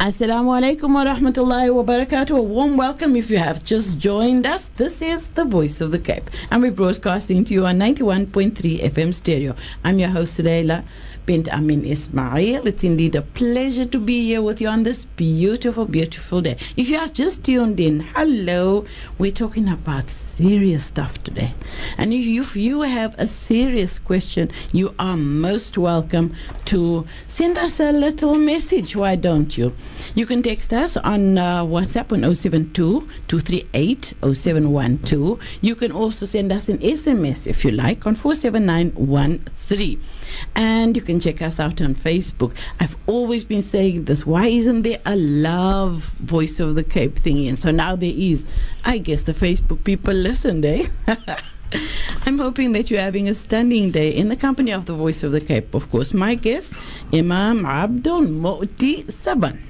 Assalamu alaikum wa rahmatullahi wa barakatuh. A warm welcome if you have just joined us. This is the Voice of the Cape, and we're broadcasting to you on 91.3 FM stereo. I'm your host, Leila bint Amin Ismail. It's indeed a pleasure to be here with you on this beautiful, beautiful day. If you have just tuned in, hello. We're talking about serious stuff today. And if you, if you have a serious question, you are most welcome to send us a little message. Why don't you? You can text us on uh, WhatsApp on 072 238 0712. You can also send us an SMS if you like on 47913. And you can check us out on Facebook. I've always been saying this. Why isn't there a love voice of the Cape thingy? And so now there is. I guess the Facebook people listened, eh? I'm hoping that you're having a stunning day in the company of the Voice of the Cape. Of course, my guest, Imam Abdul Mu'ti Saban.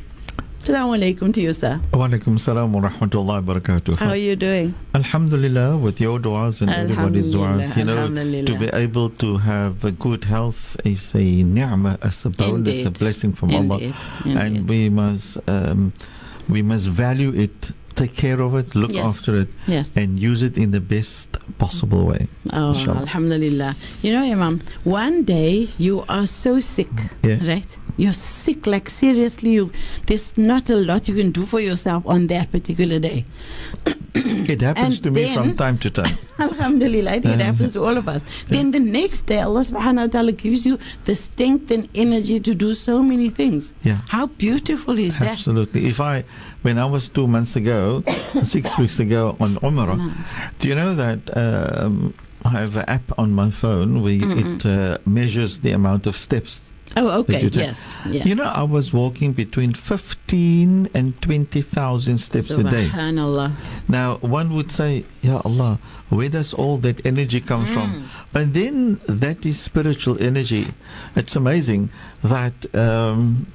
Assalamu alaikum to you, sir. Wa alaikum salam wa rahmatullahi wa barakatuh. How are you doing? Alhamdulillah, with your du'as and everybody's du'as, you know, to be able to have a good health is a ni'mah, a bonus, a blessing from Allah. Indeed, And we must, um, we must value it, take care of it, look Yes. after it, Yes. and use it in the best possible way. Oh, Inshallah. Alhamdulillah. You know, Imam, one day you are so sick, Yeah. right? You're sick, like seriously, you, there's not a lot you can do for yourself on that particular day. It happens And to me then- from time to time. Alhamdulillah, I think it Uh, happens to all of us. Then the next day, Allah subhanahu wa ta'ala gives you the strength and energy to do so many things. Yeah. How beautiful is that? Absolutely. If I, when I was two months ago, six weeks ago on Umrah, No. do you know that um, I have an app on my phone where it uh, measures the amount of steps? Oh, okay, yes. Yeah. You know, I was walking between 15 and 20,000 steps a day. Subhanallah. Now, one would say, Ya Allah, where does all that energy come Mm. from? But then that is spiritual energy. It's amazing that, um,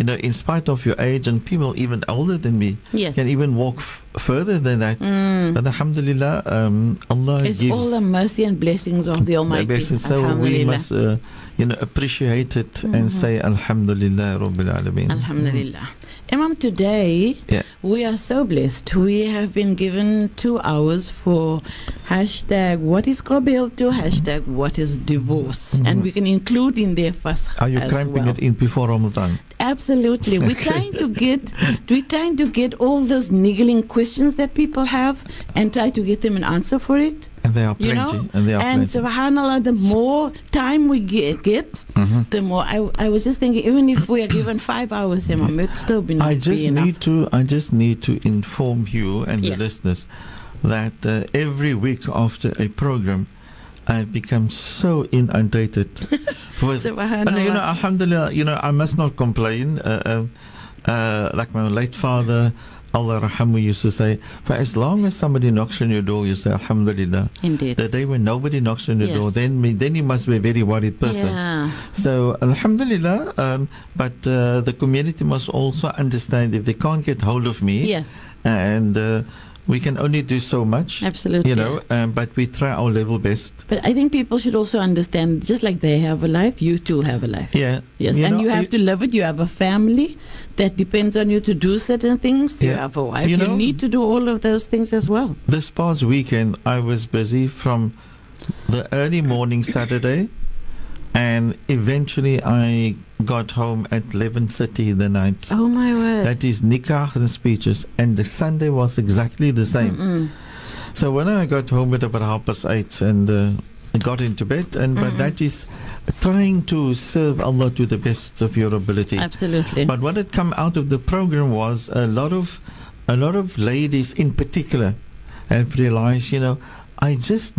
you know, in spite of your age, and people even older than me Yes. can even walk f- further than that. Mm. But Alhamdulillah, um, Allah It's gives all the mercy and blessings of the Almighty. blessings. So we must, uh, you know, appreciate it and say Alhamdulillah Rabbil Alameen. Alhamdulillah. Imam, today Yeah. we are so blessed. We have been given two hours for hashtag what is Qabiltu hashtag what is divorce. Mm-hmm. And we can include in there fasakh Are you cramping well. it in before Ramadan? Absolutely. We're trying to get we're trying to get all those niggling questions that people have and try to get them an answer for it. And they are You know? and they are and plenty. subhanallah, the more time we get, get Mhm. the more I, I was just thinking, even if we are given five hours, Imam, it still be I just be need to. I just need to inform you and Yes. the listeners that uh, every week after a program, I've become so inundated with. Subhanallah. And, you know, Alhamdulillah. You know, I must not complain. Uh, um, uh, like my late father, Allah Rahamu, used to say, for as long as somebody knocks on your door, you say Alhamdulillah. Indeed. The day when nobody knocks on your Yes. door, then then you must be a very worried person. Yeah. So, Alhamdulillah, um, but uh, the community must also understand if they can't get hold of me, Yes, and uh, we can only do so much, absolutely. you know, um, but we try our level best. But I think people should also understand, just like they have a life, you too have a life. Yeah. Yes, you and know, you have I- to live it. You have a family that depends on you to do certain things. Yeah. You have a wife. You You, need to do all of those things as well. This past weekend, I was busy from the early morning Saturday, and eventually I got home at 11.30 the night. Oh my word. That is nikah and speeches, and the Sunday was exactly the same. Mm-mm. So when I got home at about half past eight and uh, I got into bed, and but Mhm. that is trying to serve Allah to the best of your ability. Absolutely. But what had come out of the program was a lot of a lot of ladies in particular have realized, you know, I just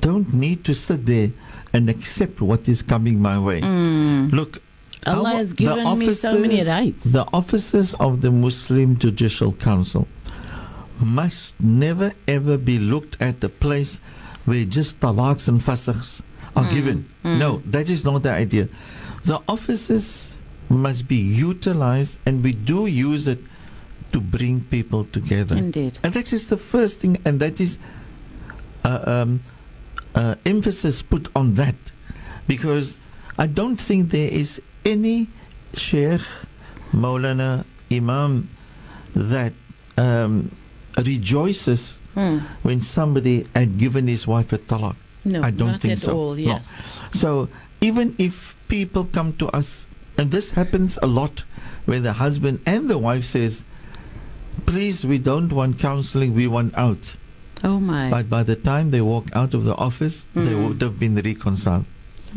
don't need to sit there and accept what is coming my way. Mm. Look, Allah has given me so many rights. The officers of the Muslim Judicial Council must never ever be looked at the place where just talaqs and fasakhs are Mm, given. mm. No, that is not the idea. The officers must be utilized, and we do use it to bring people together. Indeed. And that is the first thing, and that is uh, um, uh, emphasis put on that, because I don't think there is any sheikh, Maulana, imam that um, rejoices Hmm. when somebody had given his wife a talak. No, I don't think so. all. No. So even if people come to us, and this happens a lot, where the husband and the wife says, "Please, we don't want counseling. We want out." Oh my. But by the time they walk out of the office, they Mm. would have been reconciled.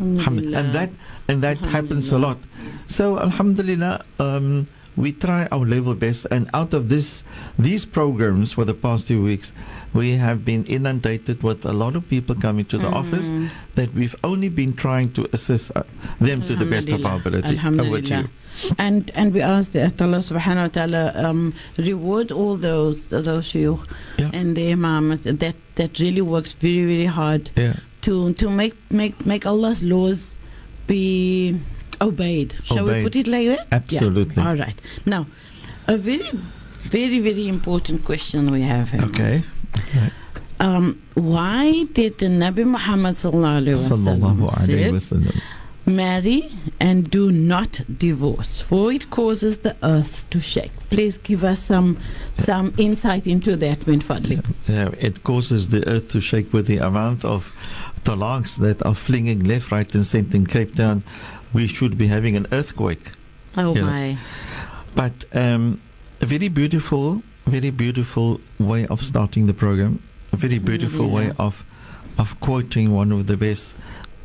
Alhamdulillah. And that and that happens a lot. So Alhamdulillah, um, we try our level best, and out of this these programs for the past two weeks, we have been inundated with a lot of people coming to the office Mm. that we've only been trying to assist uh, them to the best of our ability. You. And and we ask that Allah subhanahu wa ta'ala um, reward all those those shuyukh Yeah. and the imams that that really works very very hard Yeah. To to make make make Allah's laws be obeyed. Shall we put it like that? Absolutely. Yeah. All right. Now, a very very very important question we have here. Okay. Um, why did the Nabi Muhammad sallallahu alaihi wasallam marry and do not divorce, for it causes the earth to shake. Please give us some some insight into that, min fadlik. Yeah, it causes the earth to shake with the amount of talaks that are flinging left, right, and centre in Cape Town. We should be having an earthquake. Oh my. But um, a very beautiful, very beautiful way of starting the program. A very beautiful way Yeah. of of quoting one of the best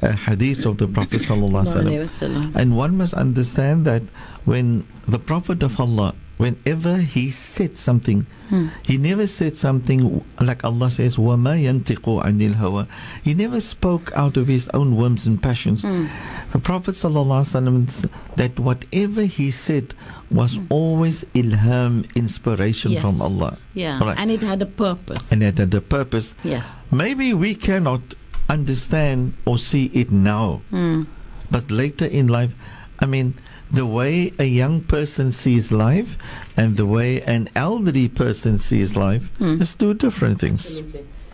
uh, hadiths of the Prophet sallallahu alaihi wasallam. Wasallam. And one must understand that when the Prophet of Allah, whenever he said something, Hmm. he never said something like Allah says, وَمَا يَنْتِقُ عَنِ الْهَوَى He never spoke out of his own whims and passions. Hmm. The Prophet ﷺ s- that whatever he said was always ilham, inspiration Yes. from Allah. Yeah, Right. and it had a purpose. And it had a purpose. Yes. Maybe we cannot understand or see it now, Hmm. but later in life, I mean, the way a young person sees life and the way an elderly person sees life Hmm. is two different things.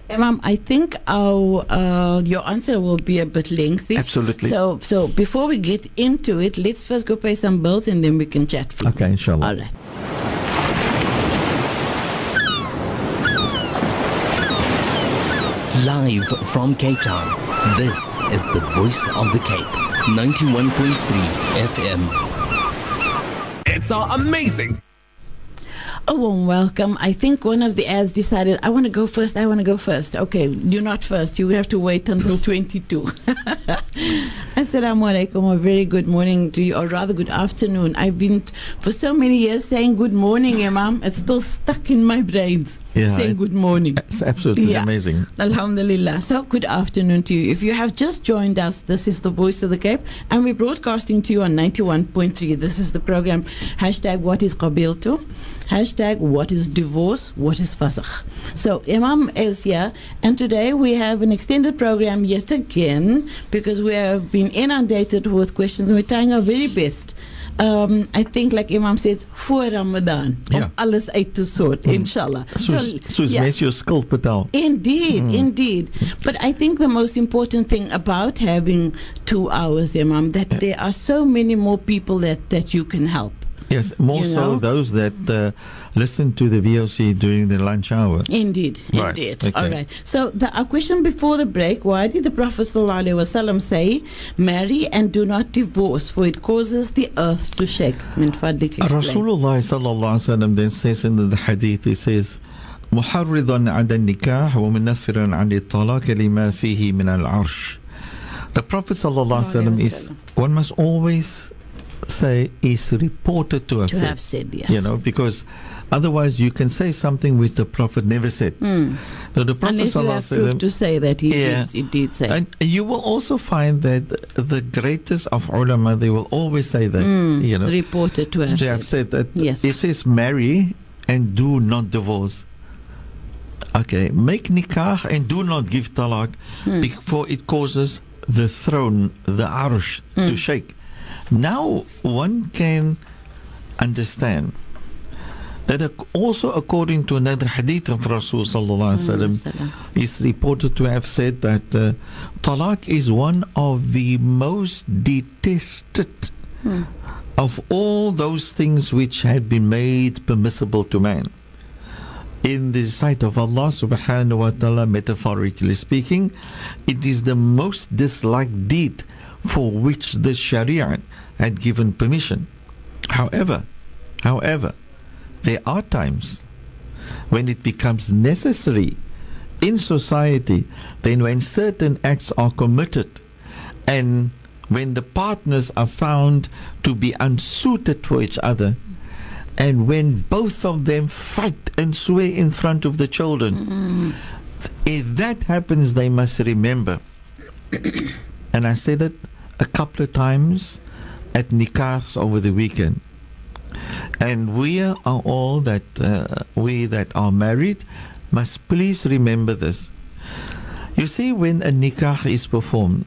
Imam, I think our uh, your answer will be a bit lengthy. Absolutely. So, so before we get into it, let's first go pay some bills and then we can chat. Free. Okay, inshallah. All right. Live from Cape Town, this is the voice of the Cape, 91.3 FM. It's all amazing. A warm welcome. I think one of the ads decided, I want to go first, I want to go first. Okay, you're not first. You have to wait until 22. Assalamu alaikum. A very good morning to you, or rather good afternoon. I've been t- for so many years saying good morning, Imam. It's still stuck in my brains Yeah, saying good morning. It's absolutely Yeah. amazing. Alhamdulillah. So, good afternoon to you. If you have just joined us, this is the Voice of the Cape, and we're broadcasting to you on 91.3. This is the program hashtag What is Qabiltu, hashtag What is Divorce, What is Fasakh. So, Imam is here, and today we have an extended program yet again because we have been inundated with questions, and we're trying our very best. Um, I think, like Imam says, voor Ramadan, Ja. om alles uit te sort, inshallah. Soos, soos yeah. mens jou skuld betaal. Indeed, Hmm. indeed. But I think the most important thing about having two hours, Imam, that there are so many more people that, that you can help. Yes, more You so know? those that uh, listen to the VOC during the lunch hour. Indeed, Right, indeed. okay. All right. So the our question before the break: Why did the Prophet ﷺ say, "Marry and do not divorce, for it causes the earth to shake"? Min fadlik, explain. Rasulullah sallallahu alaihi wasallam then says in the hadith, he says, محرضا على النكاح ومنفرا عن الطلاق لما فيه من العرش. The Prophet sallallahu alaihi wasallam is one must always say is reported to have To said. have said yes. You know, because otherwise you can say something which the Prophet never said. Mm. So the Prophet Unless you have proof to say that he Yeah. did, he did say. And you will also find that the greatest of ulama, they will always say that. Mm, You know, reported to us. they have said. that Yes. it says marry and do not divorce. Okay, make nikah and do not give talaq Hmm. before it causes the throne, the arsh, Hmm. to shake. Now one can understand that also according to another hadith of Rasul sallallahu alaihi wasallam, is reported to have said that uh, talaq is one of the most detested Hmm. of all those things which had been made permissible to man, in the sight of Allah subhanahu wa ta'ala, metaphorically speaking, it is the most disliked deed for which the Sharia had given permission. However, however, there are times when it becomes necessary in society, then when certain acts are committed and when the partners are found to be unsuited for each other, and when both of them fight and swear in front of the children, if that happens, they must remember. and I said it a couple of times at nikahs over the weekend. And we are all that uh, we that are married must please remember this. You see, when a nikah is performed,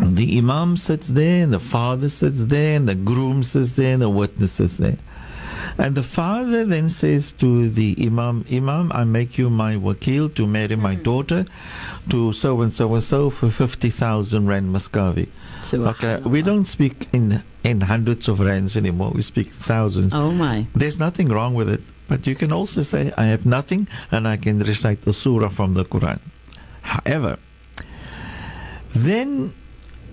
the imam sits there, and the father sits there, and the groom sits there, and the witness sits there. And the father then says to the imam, Imam, I make you my wakil to marry my hmm. daughter to so and so and so for 50,000 rand Muscavi. Okay, we don't speak in, in hundreds of rands anymore, we speak thousands. Oh my. There's nothing wrong with it. But you can also say, I have nothing and I can recite the surah from the Quran. However, then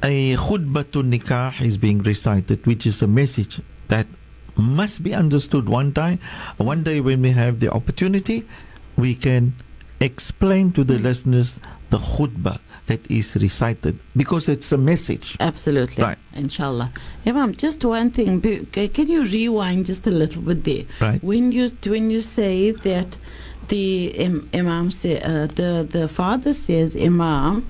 a khutbatul nikah is being recited, which is a message that must be understood one time. One day when we have the opportunity, we can explain to the listeners the khutbah that is recited because it's a message. Absolutely. Right. Inshallah. Imam, just one thing. Can you rewind just a little bit there? Right. When you when you say that the im- Imam say, uh, the the father says, Imam,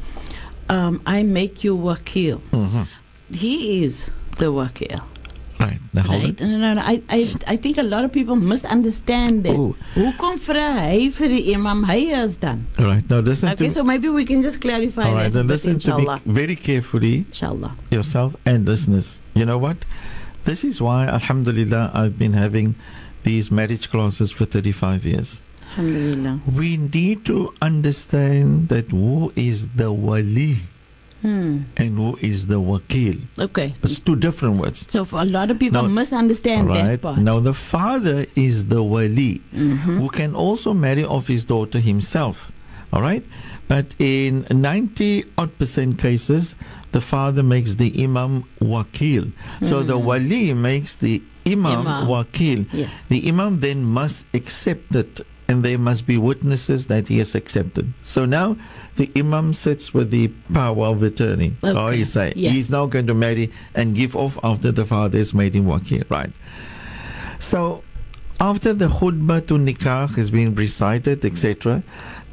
um, I make you wakil. Mhm. He is the wakil. Right. Right? No, no, no. I, I, I think a lot of people misunderstand that. Oh. Hoekom vra hy vir die imam hy is dan? Right. Now listen Okay, so maybe we can just clarify All right. that. Now listen to me very carefully. Inshallah. yourself and listeners. You know what? This is why, Alhamdulillah, I've been having these marriage classes for 35 years. Alhamdulillah. We need to understand that who is the wali Hmm. and who is the wakil. Okay. It's two different words. So for a lot of people Now- misunderstand that part. now, the father is the wali Mhm. who can also marry off his daughter himself. All right, but in 90 odd percent cases, the father makes the imam wakil. So the wali makes the imam, Imam. wakil. Yes. The imam then must accept it, and there must be witnesses that he has accepted. So now the imam sits with the power of attorney. Or Okay. he say Yes. he's now going to marry and give off after the father has made him wakil. Right. So after the khutbah to nikah has been recited, etc.,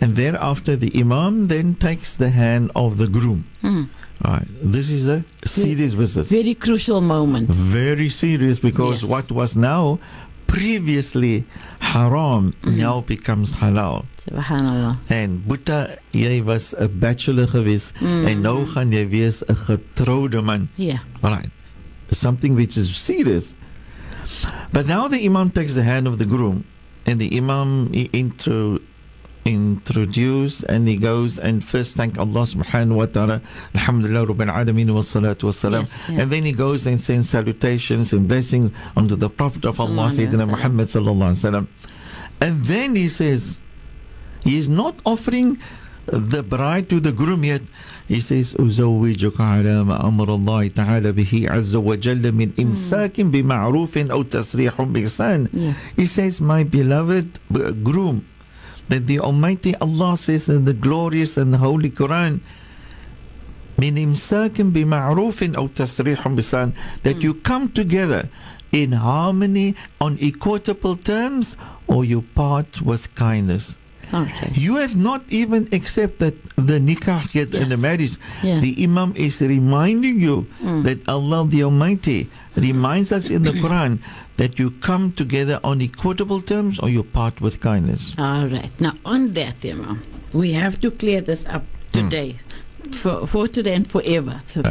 and thereafter the imam then takes the hand of the groom. Hmm. Right. This is a serious business. Very crucial moment. Very serious because Yes. what was now previously haram mm-hmm. now becomes halal. Subhanallah. En Boeta, jy was 'n bachelor gewees mm-hmm. en nou gaan jy wees 'n getroude man. Yeah. Right. Something which is serious. But now the Imam takes the hand of the groom and the Imam he intro introduce and he goes and first thank Allah subhanahu wa ta'ala Alhamdulillah Rabbil Alameen wa salatu wa salam Yes, yeah. and then he goes and sends salutations and blessings unto the Prophet of Allah Sallallahu alayhi Sayyidina wa sallam. Muhammad sallallahu alaihi wasallam and then he says he is not offering the bride to the groom yet he says أزوجك على ما أمر الله تعالى به عز وجل من إمساك بمعروف أو تسريح بإحسان Yes. he says my beloved uh, groom that the Almighty Allah says in the glorious and holy Quran من إمساك بمعروف أو تسريح بإحسان that you come together in harmony on equitable terms or you part with kindness Okay. you have not even accepted the nikah yet and the Yes. marriage. Yeah. The Imam is reminding you Mm. that Allah the Almighty reminds us in the Quran that you come together on equitable terms or you part with kindness. All right. Now, on that, Imam, we have to clear this up hmm. today, for, for today and forever. So,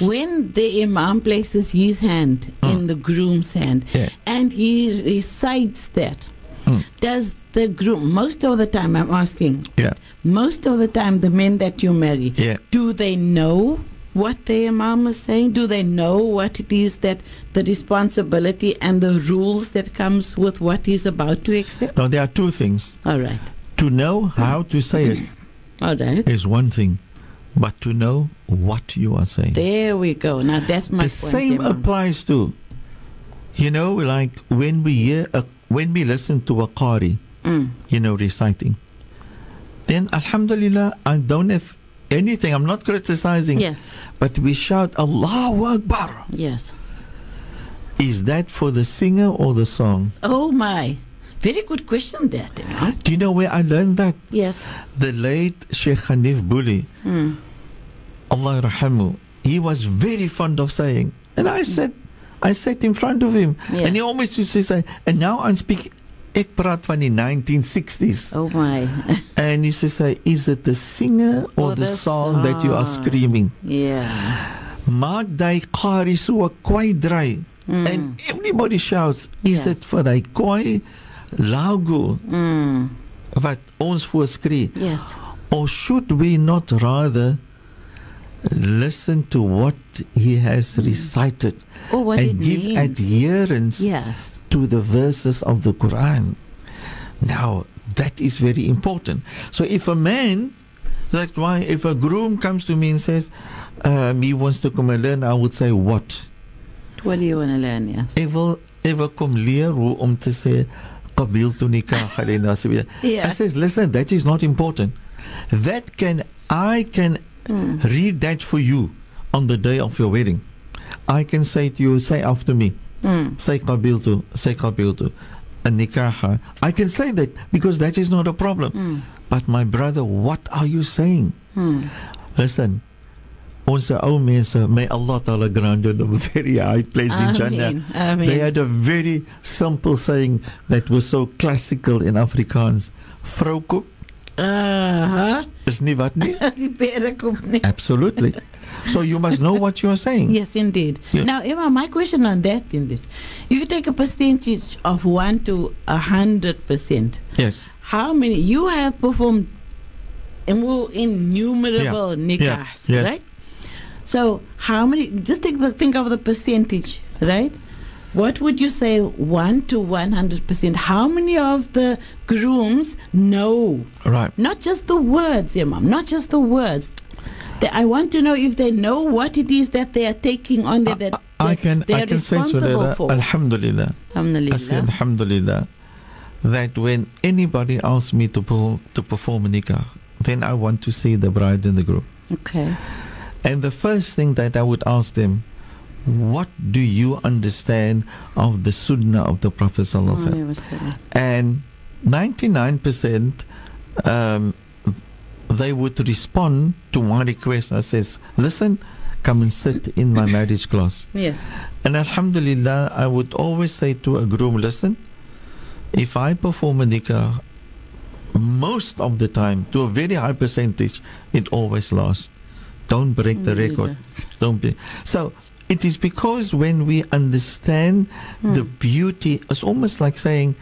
when the Imam places his hand hmm. in the groom's hand Yeah. and he recites that, hmm. does the groom, most of the time, I'm asking, Yeah. most of the time, the men that you marry, Yeah. do they know what the Imam is saying? Do they know what it is that the responsibility and the rules that comes with what he's about to accept? Now, there are two things. All right. To know how to say it All right. is one thing, but to know what you are saying. There we go. Now that's my the point. same applies to, you know, like when we hear, a, when we listen to a qari, Mm. you know, reciting, then Alhamdulillah, I don't have anything. I'm not criticizing, Yes. but we shout Allahu Akbar. Yes. Is that for the singer or the song? Oh my. Very good question that, Do you know where I learned that? Yes. The late Sheikh Hanif Buli, Mm. Allah rahamu, he was very fond of saying, and I said, I sat in front of him, Yeah. and he always used to say, and now I'm speaking, ek praat van die 1960s. Oh my. And you say, is it the singer or, Or the, the song, that you are screaming? yeah. Maak die qari so kwai dry. Mm. And everybody shouts, is Yes. it vir die koi lagu Mm. wat ons voorskree? Yes. Or should we not rather listen to what he has recited Oh, what and it give means. adherence Yes. to the verses of the Quran? Now, that is very important. So if a man, that's why if a groom comes to me and says, um, he wants to come and learn, I would say, what? What do you want to learn? Yes. Ek wil kom leer hoe om te sê qabil tu nikah en so weer. Yeah. I says listen that is not important. That can I can Mm. read that for you on the day of your wedding. I can say to you say after me Mm. say tu say qabil tu a nikah. I can say that because that is not a problem. Mm. But my brother what are you saying? Mm. Listen Ons ou mense, may Allah Ta'ala grant them a very high place in Jannah. Amen. Amen. They had a very simple saying that was so classical in Afrikaans. Vrouwkoek Uh-huh. is nie wat nie. Die pere kom nie. Absolutely. So you must know what you are saying. Yes, indeed. Yeah. Now, Imam, my question on that in this: if you take a percentage of one to a hundred percent, Yes. how many you have performed in- innumerable Yeah. nikahs, Yeah. Yes. right? So, how many? Just think the, think of the percentage, right? What would you say, one to one hundred percent? How many of the grooms know Right. not just the words, Imam, not just the words. I want to know if they know what it is that they are taking on there that, I that can they I are can say to responsible that for. Alhamdulillah. Alhamdulillah. I say Alhamdulillah. Alhamdulillah that when anybody asks me to perform, to perform nikah, then I want to see the bride and the groom. Okay. And the first thing that I would ask them, what do you understand of the sunnah of the Prophet Sallallahu? And 99% um, they would respond to my request. I says, listen, come and sit in my marriage class. Yes. And Alhamdulillah, I would always say to a groom, listen, if I perform a nikah, most of the time, to a very high percentage, it always lasts. Don't break the record. Don't be. So it is because when we understand hmm. the beauty, it's almost like saying,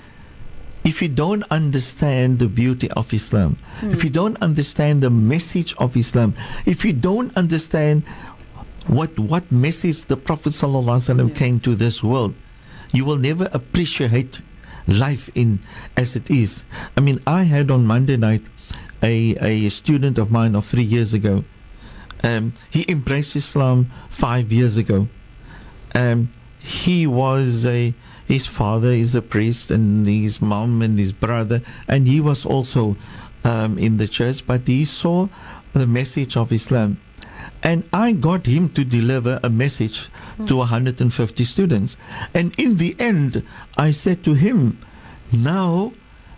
if you don't understand the beauty of Islam, if hmm. you don't understand the message of Islam, if you don't understand what what message the Prophet ﷺ came to this world, you will never appreciate life in as it is. I mean, I had on Monday night a, a student of mine of three years ago. Um, he embraced Islam five years ago. Um, he was a his father is a priest and his mom and his brother and he was also um, in the church but he saw the message of Islam. And I got him to deliver a message to 150 students. And in the end I said to him now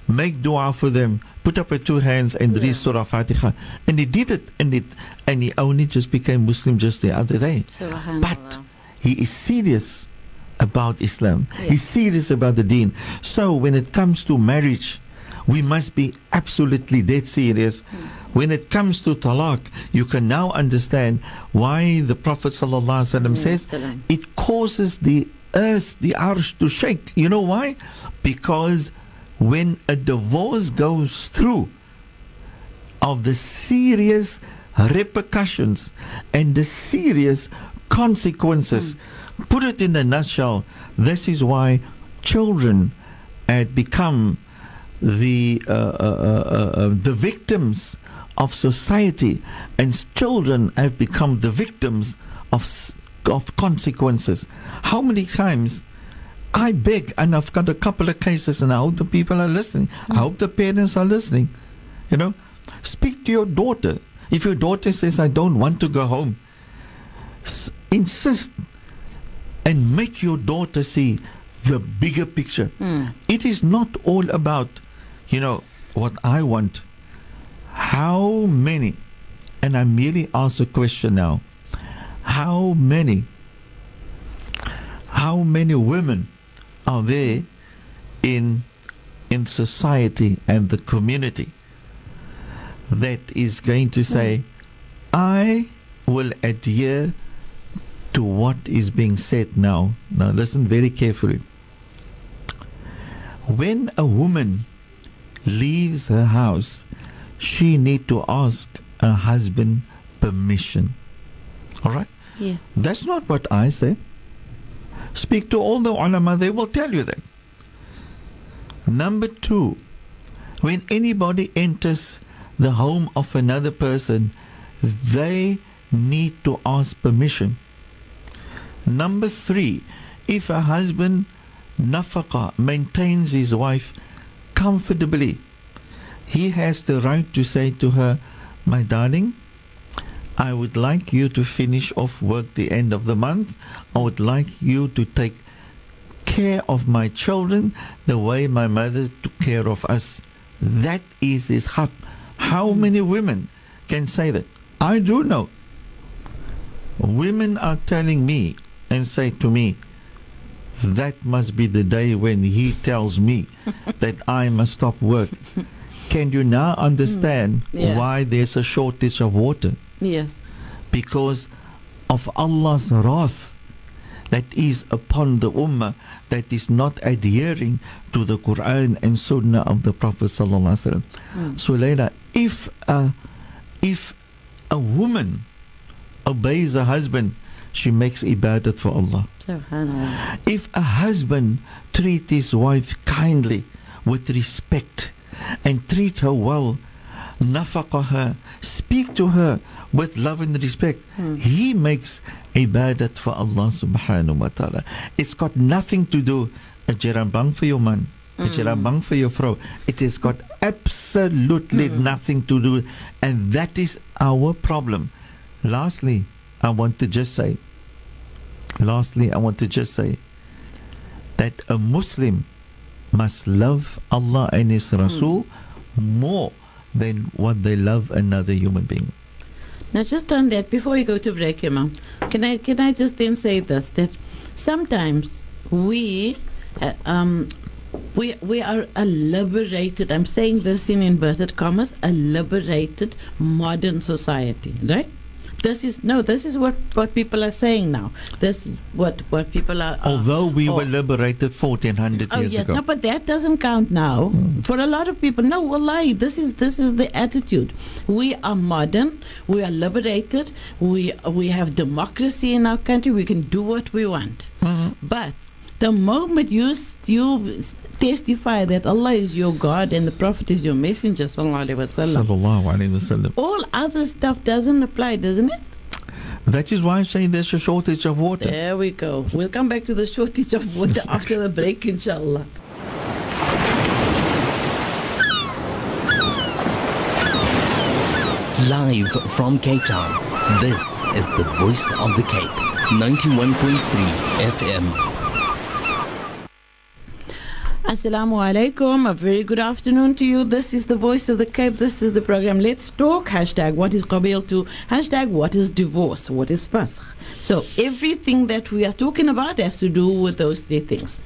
make dua for them put up your two hands and read surah fatiha and he did it and it and he only just became muslim just the other day but he is serious about Islam. Yes. He's serious about the deen. So when it comes to marriage, we must be absolutely dead serious. Hmm. When it comes to talaq, you can now understand why the Prophet ﷺ says it causes the earth, the arsh to shake. You know why? Because when a divorce goes through, of the serious repercussions and the serious consequences. Put it in a nutshell. This is why children had become the uh, uh, uh, uh, the victims of society, and children have become the victims of of consequences. How many times? I beg, and I've got a couple of cases, and I hope the people are listening. I hope the parents are listening. You know, speak to your daughter. If your daughter says, "I don't want to go home," s- insist and make your daughter see the bigger picture. Hmm. It is not all about, you know, what I want. How many, and I merely ask a question now, how many, how many women are there in in society and the community that is going to say, I will adhere to what is being said now. Now, listen very carefully. When a woman leaves her house, she need to ask her husband permission. All right? Yeah. That's not what I say. Speak to all the ulama, they will tell you that. Number two, when anybody enters the home of another person, they need to ask permission. Number three, if a husband nafaqa maintains his wife comfortably, he has the right to say to her, My darling, I would like you to finish off work the end of the month. I would like you to take care of my children the way my mother took care of us. That is his haq. How hmm. many women can say that? I do know. Women are telling me and say to me, that must be the day when he tells me that I must stop work. Can you now hmm. understand Yes. why there's a shortage of water? Yes. because of Allah's wrath that is upon the ummah that is not adhering to the Quran and Sunnah of the Prophet sallallahu alaihi wasallam. Hmm. So, Layla, if a, if a woman obeys her husband, she makes ibadat for Allah. If a husband treat his wife kindly, with respect, and treat her well, nafaqa her, speak to her with love and respect, he makes ibadat for Allah subhanahu wa ta'ala. It's got nothing to do, a bang for your man, a mm. bang for your vrouw. It has got absolutely mm. nothing to do, and that is our problem. Lastly, I want to just say, lastly, I want to just say that a Muslim must love Allah and His Rasul mm. more than what they love another human being. Now, just on that, before we go to break, Imam, can I can I just then say this that sometimes we uh, um, we we are a liberated. I'm saying this in inverted commas, a liberated modern society, right? This is no. This is what what people are saying now. This is what what people are. Although we oh. were liberated 1400 Oh years yes, ago. no, but that doesn't count now. Hmm. For a lot of people, no, wallahi, this is this is the attitude. We are modern, we are liberated, we we have democracy in our country. We can do what we want. Hmm. But the moment you you testify that Allah is your God and the Prophet is your messenger, sallallahu alaihi Alaihi Wasallam. all other stuff doesn't apply, doesn't it? That is why I'm saying there's a shortage of water. There we go. We'll come back to the shortage of water after the break, inshallah. Live from Cape Town, this is the voice of the Cape. 91.3 FM. Assalamu alaikum. A very good afternoon to you. This is the voice of the Cape. This is the program. Let's talk. Hashtag what is Qabiltu hashtag what is divorce? What is Fasakh? So everything that we are talking about has to do with those three things.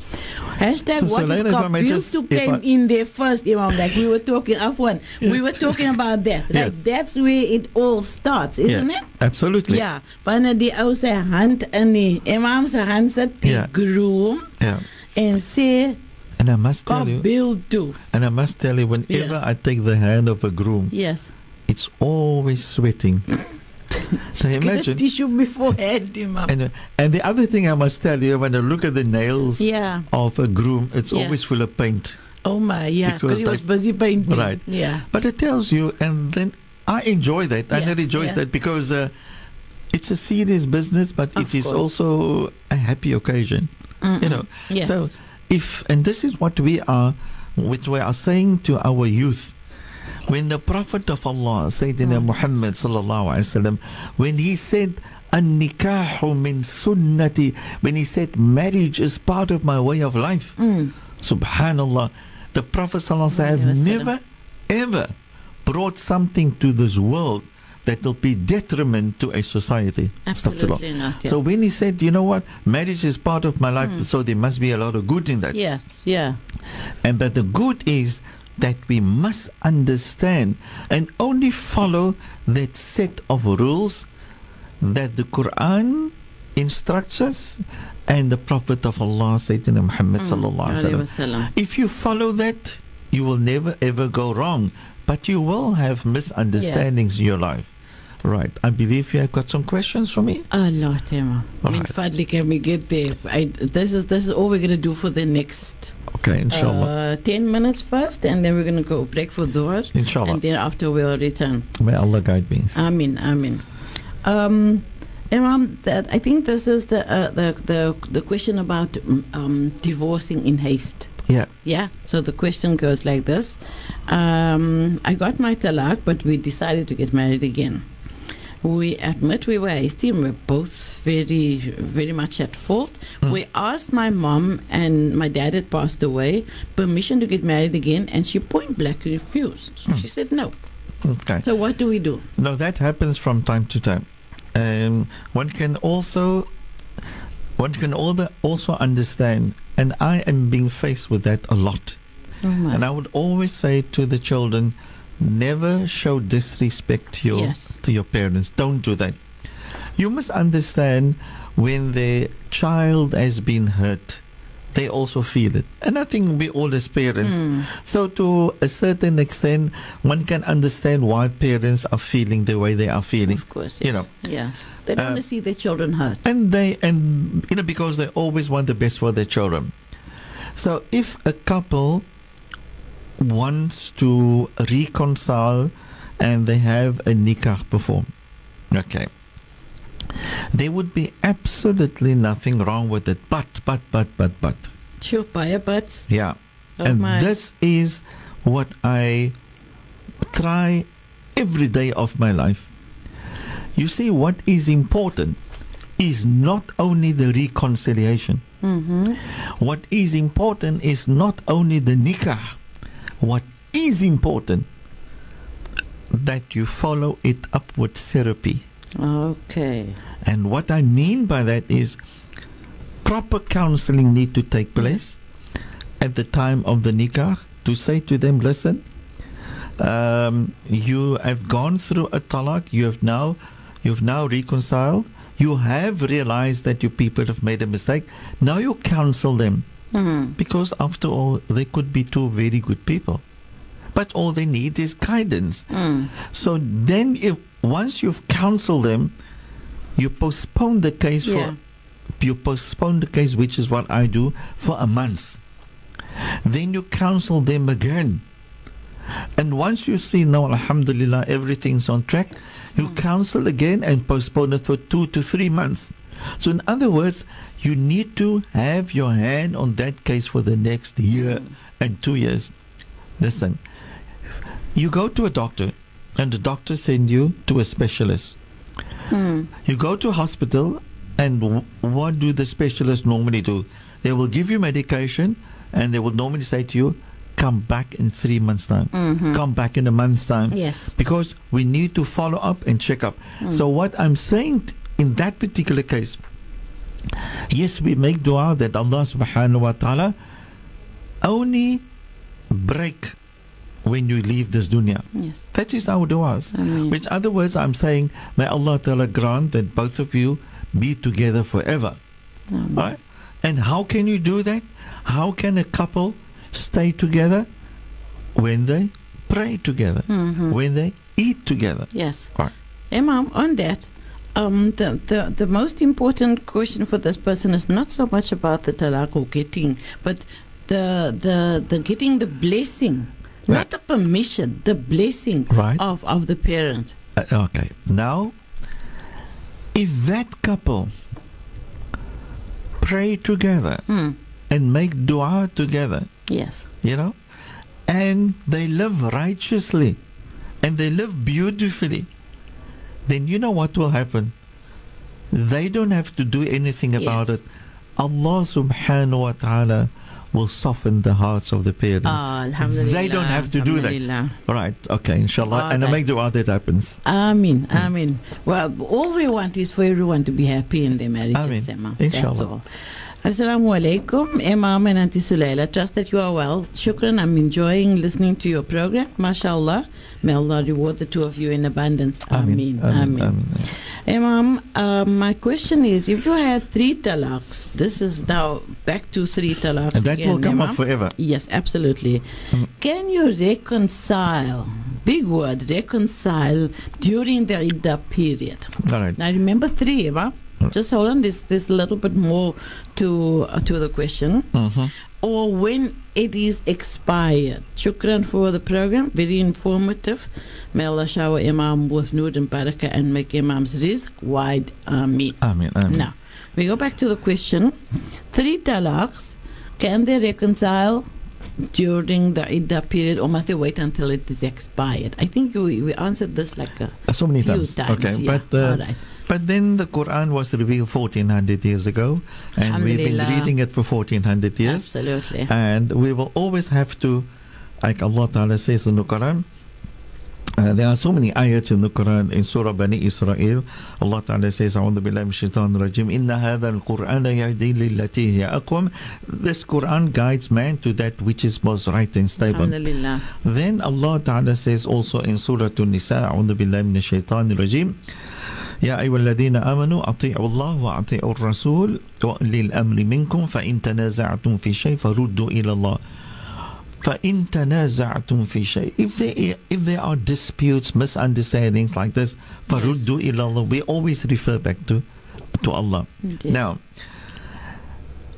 Hashtag So- so what is Laila, if I may Qabil just- to came I- in there first, Imam. Like we were talking, Afwan, we were talking about that. Like Yes. that's where it all starts, isn't yeah, it? Absolutely. Yeah. wanneer die ou sy hand in die imam se hand sit, die groom Yeah. en sê And I must tell you, Qabil toe. and I must tell you, whenever Yes. I take the hand of a groom, Yes. it's always sweating. so imagine. tissue beforehand. And, and the other thing I must tell you, when I look at the nails yeah. of a groom, it's Yeah. always full of paint. Oh my, yeah. Because he was busy painting. Right. Yeah. But it tells you, and then I enjoy that. and I Yes, rejoice yes. that because uh, it's a serious business, but Of it is course. also a happy occasion. You know. Yes. So if and this is what we are, which we are saying to our youth. When the Prophet of Allah, Sayyidina Muhammad sallallahu alaihi wasallam, when he said. An-nikahu min sunnati. When he said marriage is part of my way of life. Mm. Subhanallah. The Prophet sallallahu alaihi have wasallam. never ever brought something to this world that will be detriment to a society. Absolutely not, So when he said, you know what, marriage is part of my life, Hmm. so there must be a lot of good in that. Yes. Yeah. And but the good is that we must understand and only follow that set of rules that the Quran instructs us and the Prophet of Allah, Sayyidina Muhammad sallallahu alaihi Alaihi wasallam. wasallam. If you follow that, you will never ever go wrong, but you will have misunderstandings in your life. Right. I believe you have got some questions for me. A lot, Imam. I mean, finally, can we get there? I, this is this is all we're gonna do for the next Okay, inshallah. uh, ten minutes first, and then we're gonna go break for Dhuhr, inshallah. and then after we'll return. May Allah guide me. Amin, amin. Um, Imam, that I think this is the uh, the the the question about um, divorcing in haste. Yeah. Yeah. So the question goes like this: um, I got my talaq, but we decided to get married again. We admit we were hasty and we're both very, very much at fault. We asked my mom and my dad had passed away permission to get married again, and she point blank refused. She said no. Okay. So what do we do? No, that happens from time to time. Um, one can also one can also also understand, and I am being faced with that a lot. Oh. And I would always say to the children, never show disrespect to your Yes. to your parents. Don't do that. You must understand when the child has been hurt, they also feel it. And I think we all as parents. Mm. So to a certain extent, one can understand why parents are feeling the way they are feeling. Of course, You know. Yeah. They don't Uh, want to see their children hurt. And they and you know because they always want the best for their children. So if a couple wants to reconcile and they have a nikah performed, okay, there would be absolutely nothing wrong with it. But but but but but Sure, buy but yeah, Oh and my. this is what I try every day of my life. You see, what is important is not only the reconciliation. Mm-hmm. What is important is not only the nikah. What is important that you follow it up with therapy. Okay. And what I mean by that is proper counseling need to take place at the time of the nikah to say to them, listen, um, you have gone through a talak, you have now you've now reconciled, you have realized that your people have made a mistake. Now you counsel them Mm. because after all they could be two very good people. But all they need is guidance. Mm. So then, if once you've counseled them, you postpone the case Yeah. for you postpone the case, which is what I do for a month. Then you counsel them again, and once you see now, Alhamdulillah, everything's on track, you counsel again and postpone it for two to three months. So, in other words, you need to have your hand on that case for the next year and two years. Listen, you go to a doctor, and the doctor send you to a specialist. Mm. You go to hospital, and w- what do the specialists normally do? They will give you medication, and they will normally say to you, "Come back in three months' time. Mhm. Come back in a month's time." Yes. Because we need to follow up and check up. So what I'm saying in that particular case, yes, we make dua that Allah Subhanahu wa Taala only break when you leave this dunya. Yes. That is our du'as. Ameen. Which other words I'm saying, may Allah Ta'ala grant that both of you be together forever. Right? And how can you do that? How can a couple stay together? When they pray together, Mhm. when they eat together. Yes. Right. Imam, on that, um, the, the, the most important question for this person is not so much about the talaq or getting, but the, the, the getting the blessing, Right. not the permission, the blessing Right. of, of the parent. Uh, okay. Now, if that couple pray together Hmm. and make dua together, Yes. you know, and they live righteously and they live beautifully, then you know what will happen? They don't have to do anything about Yes. it. Allah subhanahu wa ta'ala will soften the hearts of the parents. Ah, alhamdulillah. They don't have to do that. Right, okay, inshallah. All and I make dua that happens. Amin, Amin. Well, all we want is for everyone to be happy in their marriages. Amin. Inshallah. Assalamu alaikum, Imam and Auntie Sulaila. Trust that you are well. Shukran, I'm enjoying listening to your program. MashaAllah. May Allah reward the two of you in abundance. Amin. Ameen, ameen, Imam, uh, my question is if you had three talaqs, this is now back to three talaqs. And that again, will come Imam. up forever. Yes, absolutely. Mm. Can you reconcile, big word, reconcile during the Iddah period? All right. Now remember three, Eva. Mm. Just hold on, there's, there's a little bit more to, uh, to the question. Mhm. Or when it is expired. Shukran for the program, very informative. May Allah shower Imam with nur and barakah and make Imam's rizq wide. Ameen. Ameen, ameen. Now, we go back to the question. Three talaqs, can they reconcile during the iddah period or must they wait until it is expired? I think we, we answered this like a So many few times. times. okay, yeah. but uh, right. but then the Quran was revealed 1400 years ago, and we've been Alhamdulillah. reading it for 1400 years, Absolutely. and we will always have to, like Allah Taala says in the Quran. Uh, there are so many ayats in the Quran in Surah Bani Israel. Allah Ta'ala says, أعوذ بالله من الشيطان الرجيم إن هذا القرآن يهدي للتي هي أقوم. This Quran guides man to that which is most right and stable. Alhamdulillah. Then Allah Ta'ala says also in Surah An-Nisa, أعوذ بالله من الشيطان الرجيم يا أيها الذين آمنوا أطيعوا الله وأطيعوا الرسول وأولي الأمر منكم فإن تنازعتم في شيء فردوا إلى الله فإن تنازعتم في شيء if there, if there are disputes, misunderstandings like this فردوا إلى الله we always refer back to to Allah Indeed. now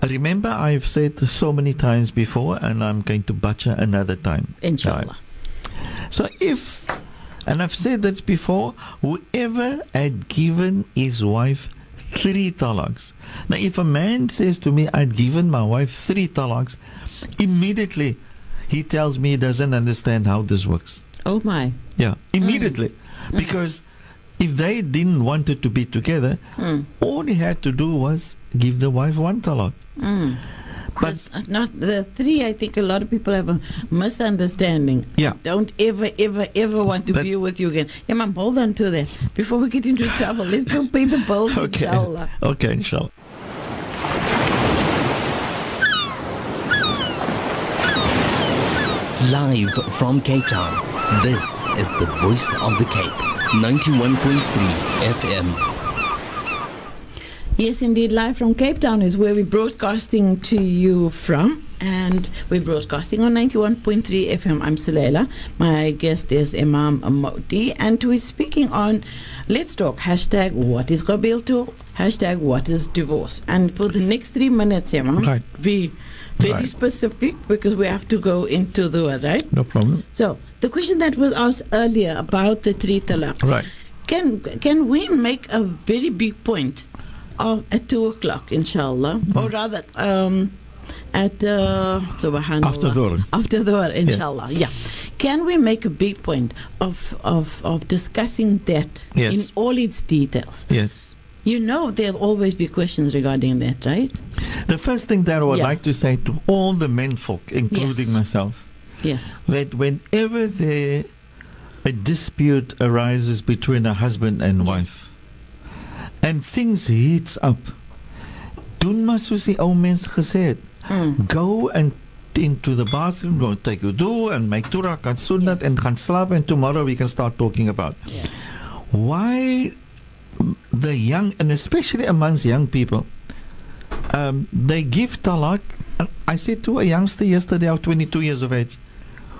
remember I've said so many times before and I'm going to butcher another time Inshallah. so if, and I've said this before, whoever had given his wife three talaks. Now, if a man says to me, I'd given my wife three talaks, immediately he tells me he doesn't understand how this works. Oh my. Yeah, immediately. Because if they didn't want it to be together, Mm. all he had to do was give the wife one talak. Mm. But not the three. I think a lot of people have a misunderstanding. Yeah. Don't ever, ever, ever want to That- be with you again. Yeah, ma'am, hold on to that. Before we get into trouble, let's go pay the bills, okay, inshallah. okay, inshallah. Live from Cape Town, this is the voice of the Cape. 91.3 FM. Yes, indeed. Live from Cape Town is where we're broadcasting to you from. And we're broadcasting on 91.3 FM. I'm Suleila. My guest is Imam Moti. And we're speaking on Let's Talk. Hashtag what is Qabil Hashtag what is divorce. And for the next three minutes, Imam, Right. be very Right. specific because we have to go into the word, right? No problem. So, the question that was asked earlier about the three talaq. Right. Can can we make a very big point at two o'clock, inshallah, or rather, um, at uh, subhanallah After Dhuhr. after Dhuhr, inshallah. Yeah. Can we make a big point of of of discussing that Yes. in all its details? Yes. You know, there'll always be questions regarding that, right? The first thing that I would Yeah. like to say to all the menfolk, including Yes. myself, Yes. that whenever there a dispute arises between a husband and wife, and things heats up, doen maar soos die ou mens gesê het. Mm. Go and into the bathroom, go and take your do and make turah and sunnat and gaan slaap and tomorrow we can start talking about. Yeah. why the young and especially amongst young people um, they give talak I said to a youngster yesterday of 22 years of age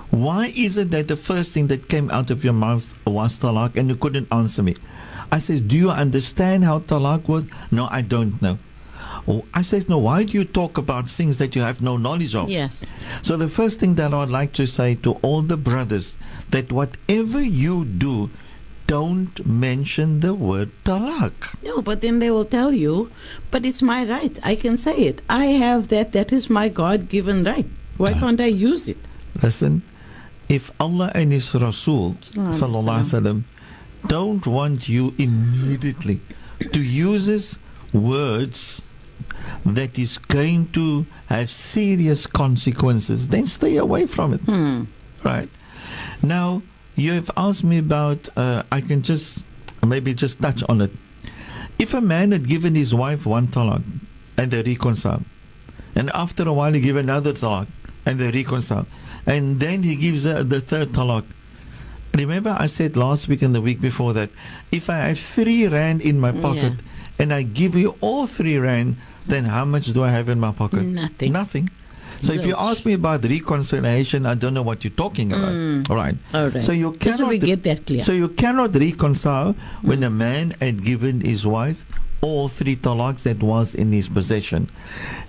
why is it that the first thing that came out of your mouth was talaq and you couldn't answer me? I said, do you understand how talaq was? No, I don't know. Oh, I said, no, why do you talk about things that you have no knowledge of? Yes. So the first thing that I would like to say to all the brothers that whatever you do, don't mention the word talak. No, but then they will tell you, but it's my right. I can say it. I have that. That is my God given right. Why can't I use it? Listen, if Allah and His Rasul Sallallahu wasallam don't want you immediately to use his words that is going to have serious consequences, then stay away from it. Hmm. Right. Now, you have asked me about, uh, I can just maybe just touch on it. If a man had given his wife one talak and they reconcile, and after a while he give another talak and they reconcile, and then he gives her the third talak. Remember, I said last week and the week before that if I have three rand in my pocket and I give you all three rand, then how much do I have in my pocket? Nothing. Nothing. So if you ask me about reconciliation, I don't know what you're talking about. Mm. All right. All right. So you Just so cannot we get that clear. So you cannot reconcile mm. when a man had given his wife all three talaks that was in his possession.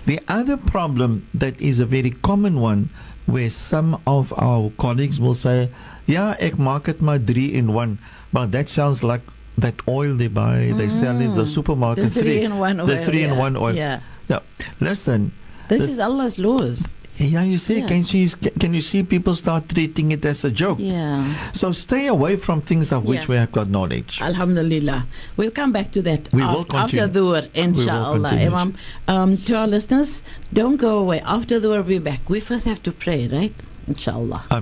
The other problem that is a very common one where some of our colleagues will say, "Yeah, ek maak het maar three in one," but that sounds like that oil they buy, they sell in the supermarket. Mm. The three in one oil. the oil, three in yeah, one oil. yeah. Now, listen. This the- is Allah's laws. Yeah, you see, can you see, can you see people start treating it as a joke? Yeah. So stay away from things of which Yeah. we have got knowledge. Alhamdulillah. We'll come back to that We af- will continue. after the word, inshallah. Imam, um, to our listeners, don't go away. After the word, we'll be back. We first have to pray, right? Inshallah. I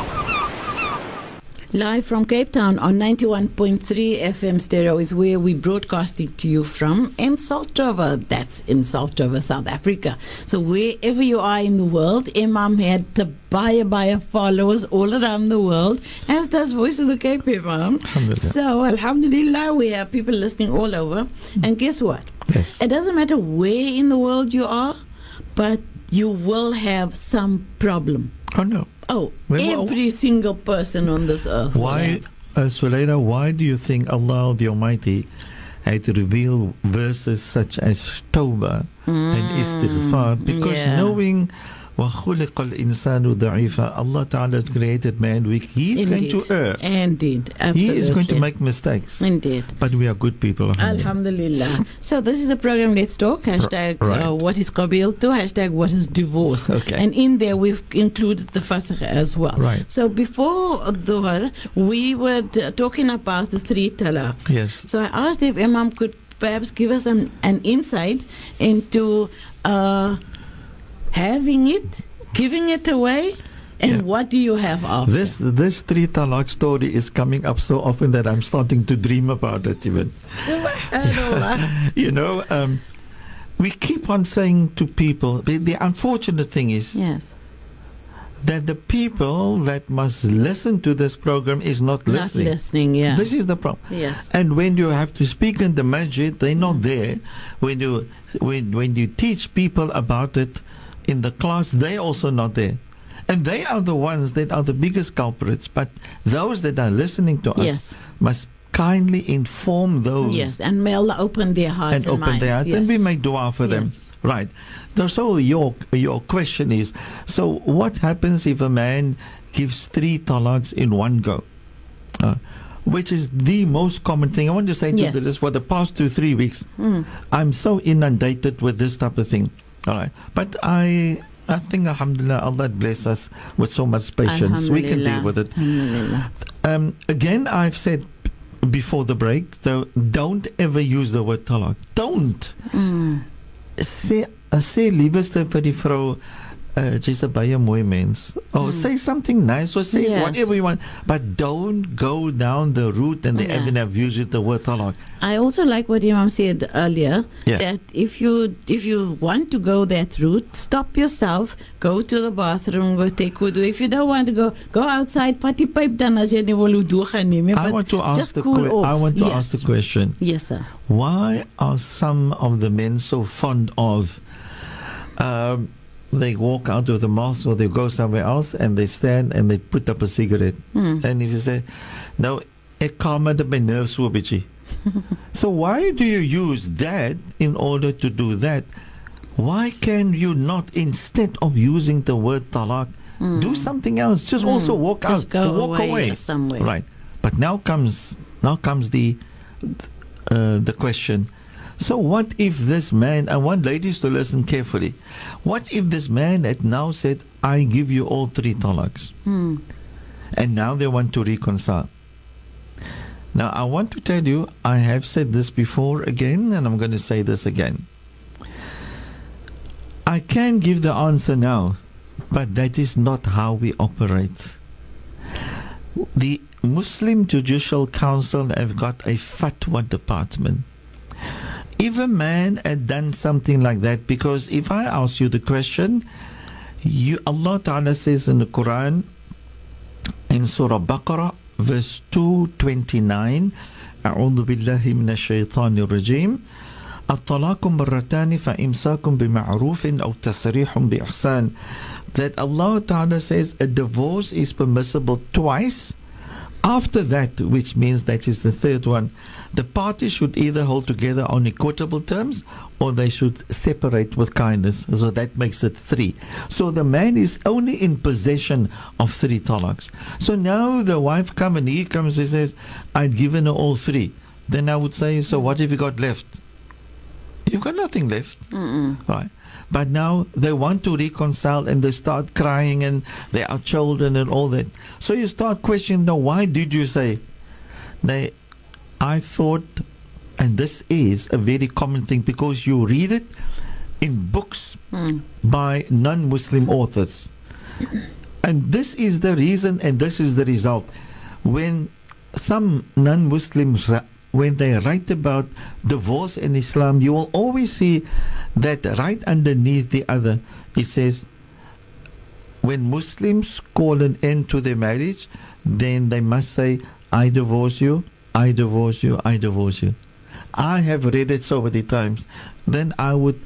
Live from Cape Town on 91.3 FM stereo is where we broadcasting to you from in Salt River. That's in Salt River, South Africa. So wherever you are in the world, Imam had to buy buy followers all around the world, as does Voice of the Cape, Imam. Alhamdulillah. So Alhamdulillah, we have people listening all over. And guess what? yes. It doesn't matter where in the world you are, but you will have some problem. Oh no. Oh, every single person on this earth. Why, uh, Sulaida, why do you think Allah the Almighty had to reveal verses such as Tawbah and Istighfar? Because yeah. knowing وَخُلِقَ الْإِنسَانُ ضَعِيفًا Allah Ta'ala created man weak. He is going to err. Indeed. Absolutely. He is going to make mistakes. Indeed. But we are good people. Alhamdulillah. so this is the program Let's Talk. Hashtag right. uh, what is Qabiltu. Hashtag what is divorce. Okay. And in there we've included the fasakh as well. Right. So before dhuhr, we were talking about the three talaq. Yes. So I asked if Imam could perhaps give us an, an insight into uh, having it, giving it away, and Yeah. what do you have after? This this three talak story is coming up so often that I'm starting to dream about it even. You know, um, we keep on saying to people, the, the unfortunate thing is yes. that the people that must listen to this program is not listening. Not listening, yeah. This is the problem. yes. And when you have to speak in the masjid, they're not there. When you when when you teach people about it in the class, they're also not there. And they are the ones that are the biggest culprits. But those that are listening to us Yes. must kindly inform those Yes, and may Allah open their hearts and and, open their hearts, minds. and we yes. make dua for them. Right. So, your your question is: so what happens if a man gives three talaks in one go? Uh, which is the most common thing. I want to say to Yes. this for the past two three weeks, Mm. I'm so inundated with this type of thing. All right, but I. I think, Alhamdulillah, Allah bless us with so much patience. We can deal with it. Um, again, I've said before the break, though, don't ever use the word talak. Don't. Mm. Sê, uh, sê liewerste vir die vrou, uh, jy's 'n baie mooi mens. Oh, say something nice or say. Yes. whatever you want, but don't go down the route and the Yeah. avenue of using the word talak. I also like what Imam said earlier Yeah. that if you if you want to go that route, stop yourself, go to the bathroom, go take wudu. If you don't want to go, go outside, party pipe dan as jy nie wil wudu gaan nie. I want to ask just the cool que- I want to yes. ask the question. Yes, sir. Why are some of the men so fond of um, they walk out of the mosque or they go somewhere else and they stand and they put up a cigarette. Hmm. And if you say, no, ek kalm met my nerves so 'n bietjie." so why do you use that in order to do that? Why can you not, instead of using the word talak, do something else? Just also walk Hmm. Just out, go walk away away, somewhere. Right. But now comes now comes the uh, the question. So what if this man? I want ladies to listen carefully. What if this man had now said, "I give you all three talaks," hmm. and now they want to reconcile? Now I want to tell you, I have said this before again, and I'm going to say this again. I can give the answer now, but that is not how we operate. The Muslim Judicial Council have got a fatwa department If a man had done something like that, because if I ask you the question, you Allah Ta'ala says in the Quran in Surah Baqarah, verse 229, أعوذ بالله من الشيطان الرجيم الطلاق مرتان فإمساك بمعروف أو تسريح بإحسان that Allah Ta'ala says a divorce is permissible twice after that which means that is the third one the parties should either hold together on equitable terms or they should separate with kindness so that makes it three so the man is only in possession of three talaks so now the wife come and he comes and says I'd given her all three then I would say so what have you got left You've got nothing left. Right. But now they want to reconcile and they start crying and they are children and all that. So you start questioning, now why did you say? They, I thought, and this is a very common thing because you read it in books hmm. by non Muslim authors. And this is the reason and this is the result. When some non Muslims, when they write about divorce in Islam, you will always see that right underneath the other, it says, when Muslims call an end to their marriage, then they must say, I divorce you, I divorce you, I divorce you. I have read it so many times. Then I would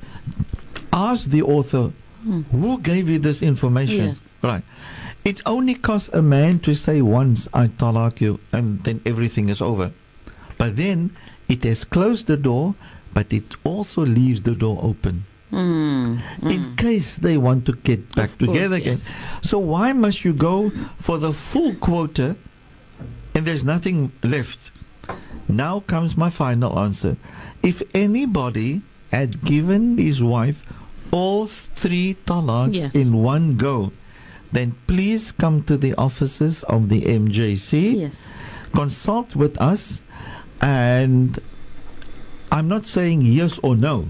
ask the author, hmm. who gave you this information? Yes. Right. It only costs a man to say once, I talak you, and then everything is over. But then it has closed the door, but it also leaves the door open. Hmm. Hmm. In case they want to get back Of course, together again. yes. So why must you go for the full quota and there's nothing left? Now comes my final answer. If anybody had given his wife all three talaks Yes. in one go, then please come to the offices of the MJC Yes. consult with us and I'm not saying yes or no,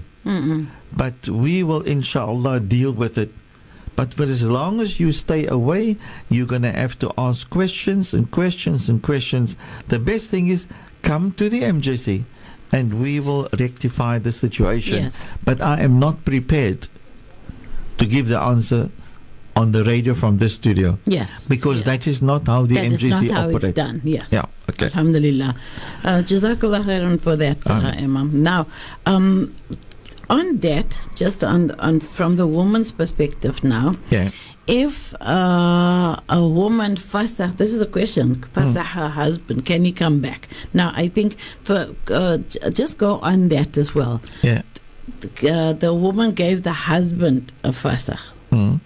but we will inshallah deal with it. But for as long as you stay away, you're going to have to ask questions and questions and questions. The best thing is come to the MJC and we will rectify the situation. Yes. But I am not prepared to give the answer on the radio from this studio Yes. because yes. that is not how the That is MJC not how operates. it's done. Yes. Yeah, okay. Alhamdulillah. Uh, Jazakallah khairan for that, uh, Imam. Now, um, on that, just on, on from the woman's perspective now, Yeah. if uh, a woman fasakh, this is the question, fasakh her husband, can he come back? Now, I think for uh, just go on that as well. Yeah. Uh, the woman gave the husband a fasakh. Mm.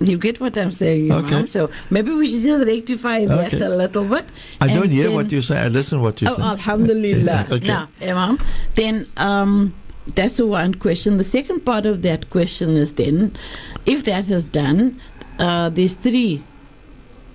You get what I'm saying? Okay. So maybe we should just rectify that Okay. a little bit. I don't hear then- what you say. I listen what you Oh, say. Alhamdulillah. Okay. Now, Imam, then um, that's the one question. The second part of that question is then, if that is done, uh, there's three.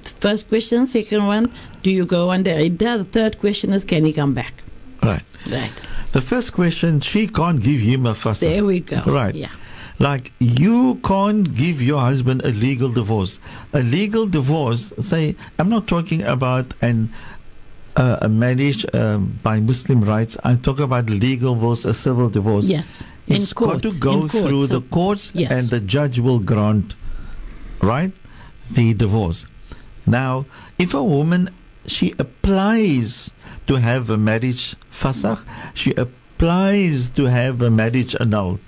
First question, second one, do you go under Iddah? The third question is, can he come back? Right. Right. The first question, she can't give him a fasakh. There we go. Right. Yeah. Like you can't give your husband a legal divorce. A legal divorce, say, I'm not talking about an uh, a marriage um, by Muslim rights. I talk about legal divorce, a civil divorce. Yes. It's court. got to go court. through So- the courts, Yes. and the judge will grant, right, the divorce. Now, if a woman she applies to have a marriage fasakh, she applies to have a marriage annulled,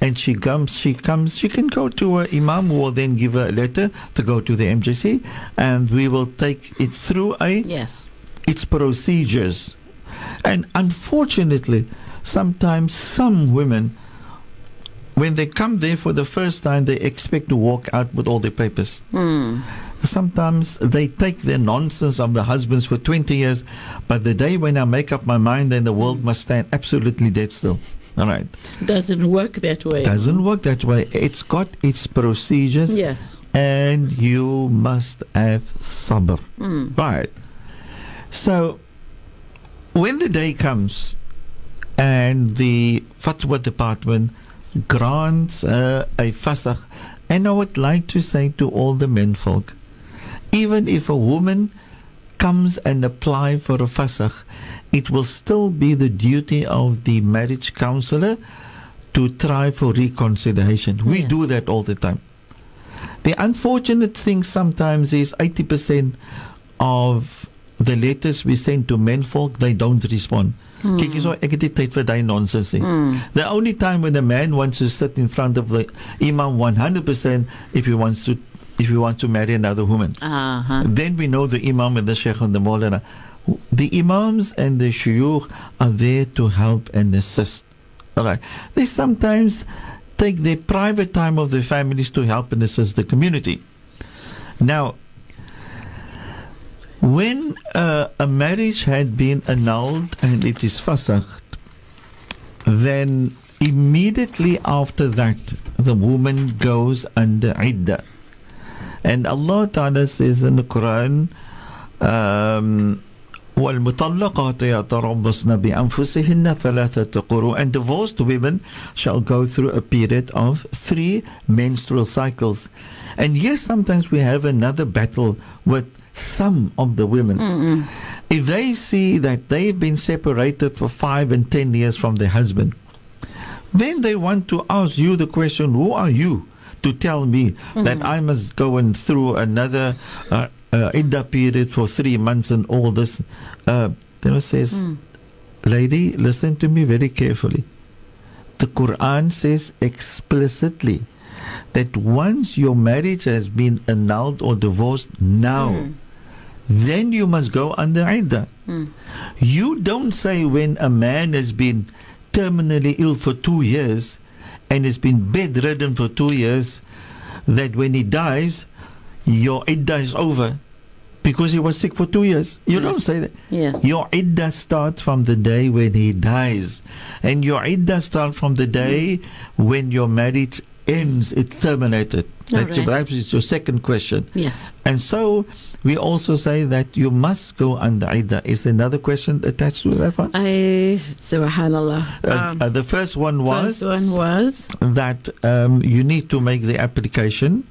and she comes, she comes, she can go to a imam who will then give her a letter to go to the MJC, and we will take it through a Yes. Its procedures. And unfortunately, sometimes some women, when they come there for the first time, they expect to walk out with all their papers. Hmm. Sometimes they take their nonsense of the husbands for 20 years, but the day when I make up my mind, then the world must stand absolutely dead still. All right. Doesn't work that way. Doesn't work that way. It's got its procedures Yes. and you must have sabr. Mm. Right. So, when the day comes and the fatwa department grants uh, a fasakh, and I would like to say to all the menfolk, even if a woman comes and apply for a fasakh, it will still be the duty of the marriage counselor to try for reconciliation. We Yeah. do that all the time. The unfortunate thing sometimes is 80% of the letters we send to menfolk, they don't respond. Kyk hierso, ek het nie tyd vir daai nonsens nie. The only time when a man wants to sit in front of the imam 100% if he wants to if he wants to marry another woman. Uh-huh. Then we know the imam and the sheikh and the maulana. The imams and the shuyukh are there to help and assist. All right. They sometimes take their private time of their families to help and assist the community. Now, when uh, a marriage had been annulled and it is fasakh, then immediately after that, the woman goes under iddah. And Allah Ta'ala says in the Quran, um, والمطلقات يتربصن بأنفسهن ثلاثة قروء and divorced women shall go through a period of three menstrual cycles. And yes, sometimes we have another battle with some of the women. If they see that they've been separated for five and ten years from their husband, then they want to ask you the question, who are you to tell me that I must go and through another uh, uh, idda period for three months and all this? Uh, then it says, lady, listen to me very carefully. The Quran says explicitly that once your marriage has been annulled or divorced, now, then you must go under idda. Hmm. You don't say when a man has been terminally ill for two years and has been bedridden for two years that when he dies, your idda is over because he was sick for two years. You don't say that. Yes. Your idda starts from the day when he dies. And your idda starts from the day hmm. when your marriage ends, it's terminated. That's your, Alright. perhaps it's your second question. Yes. And so we also say that you must go under idda. Is there another question attached to that one? I, subhanallah. Uh, Um, uh, the first one was first one was that um, you need to make the application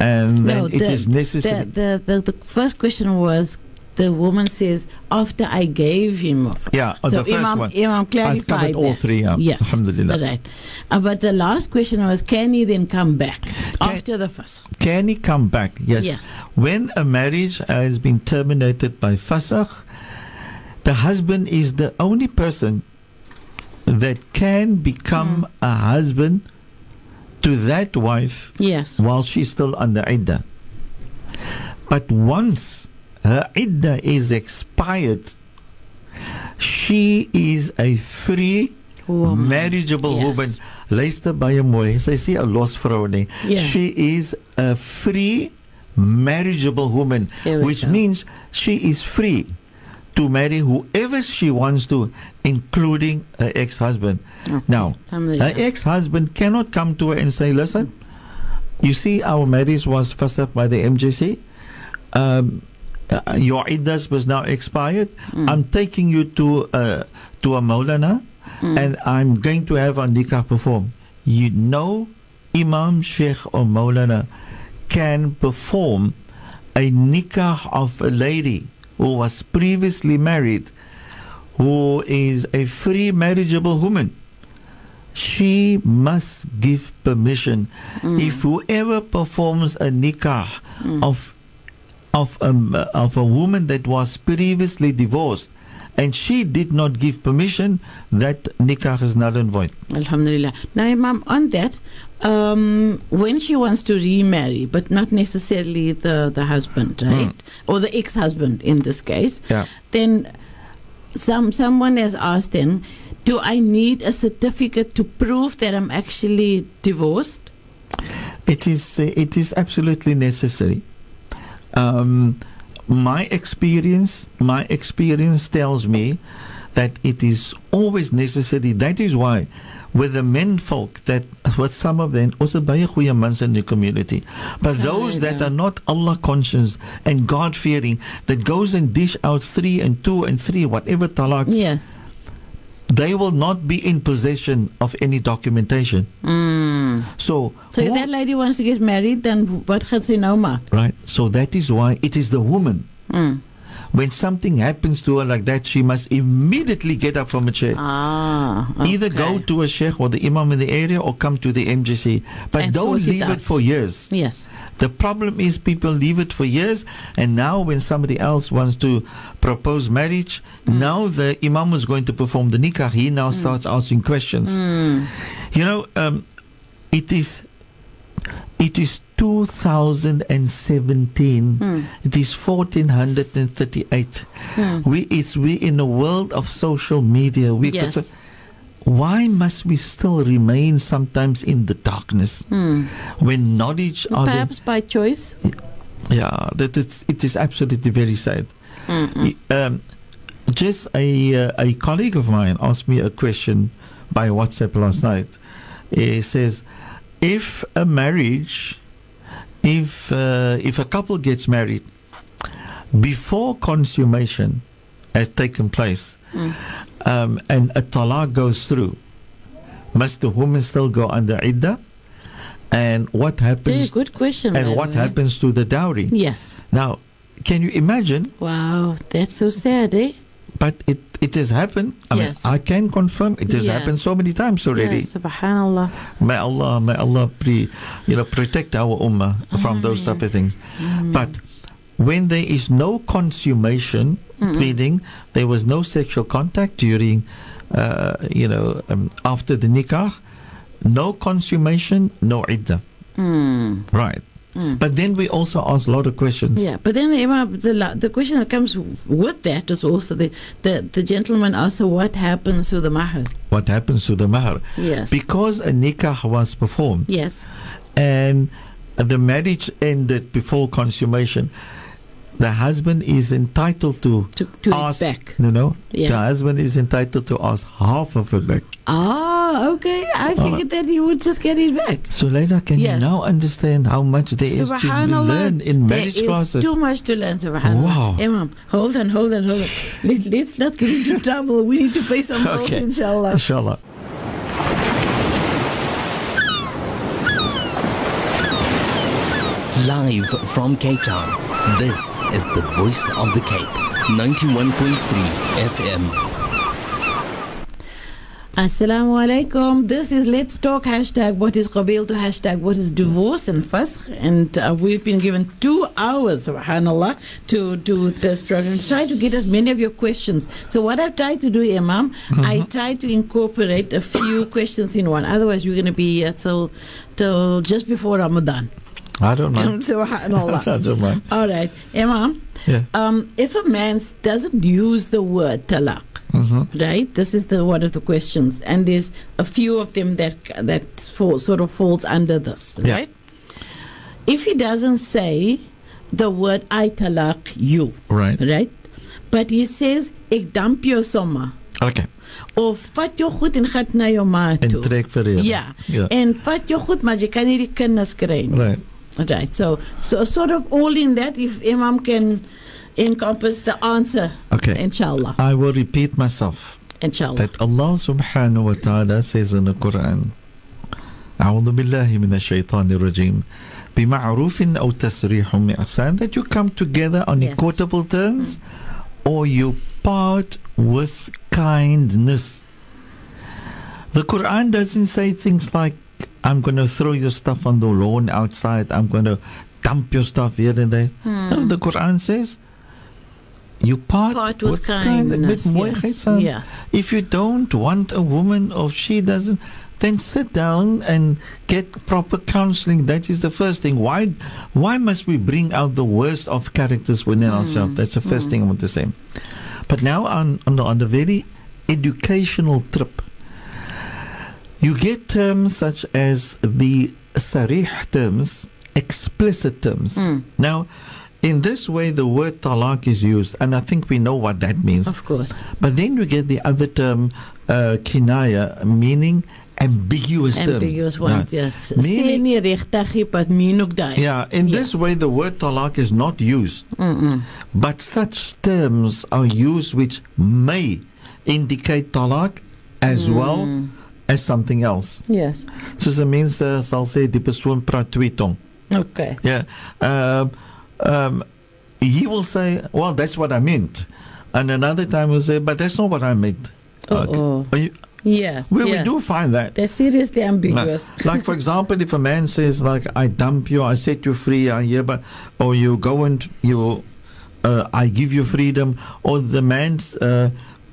and then no. it is the, necessary. The, the, the, the first question was the woman says after I gave him. Yeah, uh, so the first Imam, one. Imam I've clarified covered all three, yeah. Yes, Alhamdulillah. Right. Uh, but the last question was, can he then come back after the fast? Can he come back? Yes. Yes. When a marriage has been terminated by fasakh, the husband is the only person that can become a husband to that wife Yes. while she's still under iddah. But once her idda is expired, she is a free Woman. marriageable Yes. woman. Luister baie mooi. Sy sê 'n los vrou nie. Yeah. She is a free marriageable woman, which go. means she is free to marry whoever she wants to, including her ex-husband. Now, her ex-husband cannot come to her and say, "Listen, you see, our marriage was fussed up by the MJC. Um, uh, your iddas was now expired. I'm taking you to uh, to a Maulana, and I'm going to have a nikah performed. You know, Imam, Sheikh, or Maulana can perform a nikah of a lady who was previously married, who is a free marriageable woman, she must give permission. If whoever performs a nikah of of a, of a woman that was previously divorced and she did not give permission, that nikah is null and void. Alhamdulillah. Now, Imam, on that, um, when she wants to remarry, but not necessarily the, the husband, right? Or the ex husband in this case, Yeah. then some someone has asked then, do I need a certificate to prove that I'm actually divorced? It is uh, it is absolutely necessary. Um, my experience, my experience tells me that it is always necessary. That is why, with the men folk that with some of them, also baie goeie mans in the community, but those that are not Allah conscious and God fearing, that goes and dish out three and two and three, whatever talaks, Yes. They will not be in possession of any documentation. Hmm. So, So if that lady wants to get married, then what gaat sy nou maak? Right. So that is why it is the woman. Hmm. When something happens to her like that, she must immediately get up from a chair. Ah. Either go to a sheikh or the imam in the area or come to the MJC. But And don't sort it leave it for years. Yes. The problem is people leave it for years, and now when somebody else wants to propose marriage, now the imam is going to perform the nikah. He now starts asking questions. You know, um, it is it is 2017. It is 1438. We it's we in a world of social media. We Yes. why must we still remain sometimes in the darkness when knowledge Perhaps by choice. yeah, that it's, it is absolutely very sad. Um, just a uh, a colleague of mine asked me a question by WhatsApp last night. He says, if a marriage, if uh, if a couple gets married before consummation has taken place, um, and a talaq goes through, must the woman still go under iddah? And what happens? good question. and what happens to the dowry? Yes. Now, can you imagine? Wow, that's so sad, eh? But it, it has happened. I Yes. mean, I can confirm it has Yes. happened so many times already. Yes, subhanallah. May Allah, may Allah, pre, you know, protect our ummah from those type of things. But when there is no consummation, meaning there was no sexual contact during, uh, you know, um, after the nikah, no consummation, no iddah. Right. Mm. But then we also ask a lot of questions. Yeah, but then the the question that comes with that is also the the, the gentleman asked, so what happens to the mahar? What happens to the mahar? Yes. Because a nikah was performed. Yes. and the marriage ended before consummation, the husband is entitled to, To- to it ask, back. You know, Yes. the husband is entitled to ask half of it back. Ah, okay. I figured that he would just get it back. So, Leila, can Yes. you now understand how much there is to Subhanallah. learn in there marriage is classes? too much to learn, subhanallah. Wow. Imam, hold on, hold on, hold on. Let, let's not get into trouble. We need to pay some bills, Okay. inshallah. Inshallah. Live from Cape Town, this is the voice of the Cape. 91.3 FM. Assalamu alaikum. This is Let's Talk hashtag what is Qabiltu hashtag what is divorce and fasakh. And uh, we've been given two hours, subhanAllah, to do this program. Try to get as many of your questions. So, what I've tried to do, Imam, I tried to incorporate a few questions in one. Otherwise, we're going to be here till, till just before Ramadan. I don't mind. subhanAllah. I don't mind. All right, Imam. Yeah. Um, if a man doesn't use the word talaq, right? This is the one of the questions, and there's a few of them that that fall, sort of falls under this, Yeah. right? If he doesn't say the word I talaq you, Right. right? But he says ek damp jou sommer. Okay. Of vat jou goed en gat na jou ma En toe. trek verder. Ja. Ja. En vat jou goed, maar jy kan nie die kinders kry. Right. Right. So, so sort of all in that, if Imam can encompass the answer. Okay. Inshallah. I will repeat myself. Inshallah. that Allah subhanahu wa ta'ala says in the Quran, أعوذ بالله من الشيطان الرجيم بمعروف أو تسريح بإحسان that you come together on Yes. equitable terms or you part with kindness. The Quran doesn't say things like I'm going to throw your stuff on the lawn outside, I'm going to dump your stuff here and there. Hmm. No, the Quran says you part, Part with kind- kindness. with Yes. yes. If you don't want a woman or she doesn't, then sit down and get proper counseling. That is the first thing. Why why must we bring out the worst of characters within hmm. ourselves? That's the first hmm. thing I want to say. But now on on the, on the very educational trip, you get terms such as the sarih terms, explicit terms. Now, in this way, the word talaq is used, and I think we know what that means. Of course. But then you get the other term, uh, kinaya, meaning ambiguous term. Ambiguous ones, Right. yes. Meaning- Sê nie regtig, but mean. Yeah, in Yes. this way, the word talaq is not used. But such terms are used which may indicate talaq as well as something else. Yes. Soos mens uh, sal sê die persoon praat twee tong. Okay. Yeah. Um, um, he will say, well, that's what I meant. And another time he'll say, but that's not what I meant. Are you- Yes. Well, yes. we do find that. They're seriously ambiguous. like for example, if a man says like I dump you, I set you free, I hereby, or you go and you, uh, I give you freedom, or the man's, uh,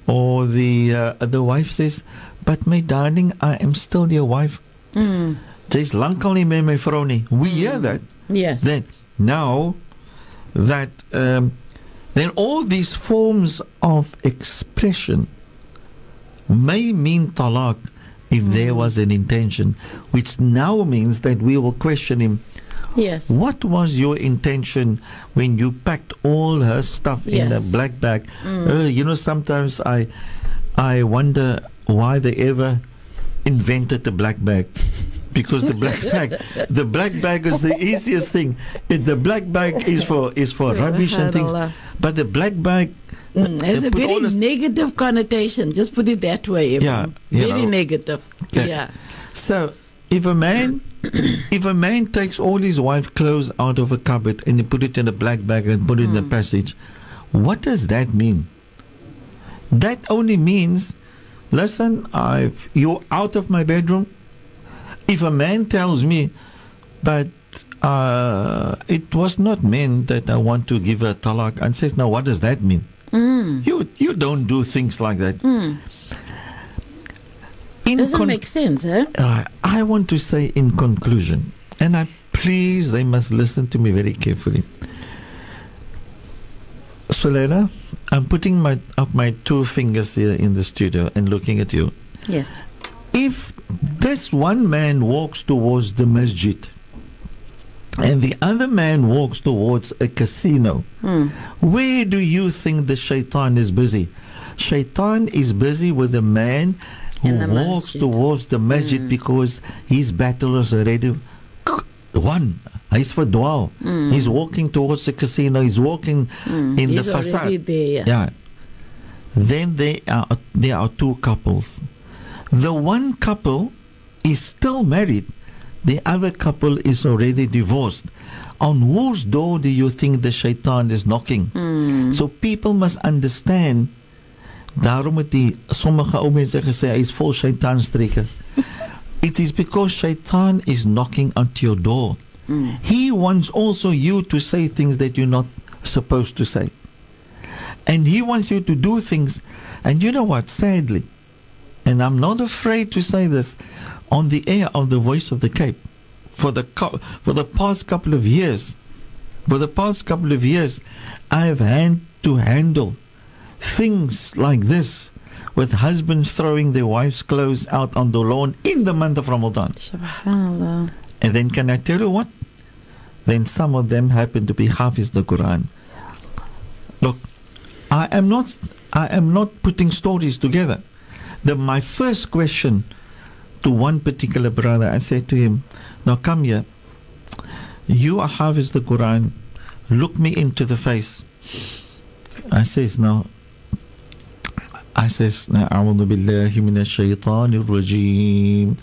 or the uh, the wife says, but my darling, I am still your wife. Mm. Dis lankal nie meer my vrou nie. We hear that. Yes. Then now that um, then all these forms of expression may mean talak if there was an intention, which now means that we will question him. yes. What was your intention when you packed all her stuff in a Yes. black bag? Uh, you know, sometimes I, I wonder why they ever invented the black bag. Because the black bag, the black bag is the easiest thing. It, the black bag is for is for rubbish and things, but the black bag Mm, It's a very negative connotation. Just put it that way. Yeah, Very know. negative. Yeah. Yeah. So if a man if a man takes all his wife's clothes out of a cupboard and he put it in a black bag and put it in the passage, what does that mean? That only means listen, I've you're out of my bedroom. If a man tells me but uh, it was not meant that I want to give a talak and says, now what does that mean? You you don't do things like that. In Doesn't con- make sense, eh? uh, I want to say in conclusion, and I please they must listen to me very carefully. Solena, I'm putting my up my two fingers here in the studio and looking at you. Yes. If this one man walks towards the masjid and the other man walks towards a casino, hmm. where do you think the shaitan is busy? Shaitan is busy with the man who walks masjid. towards the masjid hmm. because his battle is already won. He's verdwaal. Mm. He's walking towards the casino. He's walking mm. in He's the facade. there. Yeah. Yeah. Then there are there are two couples. The one couple is still married. The other couple is already divorced. On whose door do you think the shaitan is knocking? Mm. So people must understand. Daarom het die sommige ou mense gesê hy is vol shaitanstreke. It is because shaitan is knocking at your door. Mm. He wants also you to say things that you're not supposed to say. And he wants you to do things. And you know what? Sadly, and I'm not afraid to say this on the air of the Voice of the Cape, for the co- for the past couple of years, for the past couple of years, I have had to handle things like this with husbands throwing their wives' clothes out on the lawn in the month of Ramadan. Subhanallah. And then can I tell you what? then some of them happen to be Hafiz the Quran. Look, I am not I am not putting stories together. The, my first question to one particular brother, I said to him, Now come here. You are Hafiz the Quran. Look me into the face. I says now I says now أعوذ بالله shaitan, الشيطان rajim."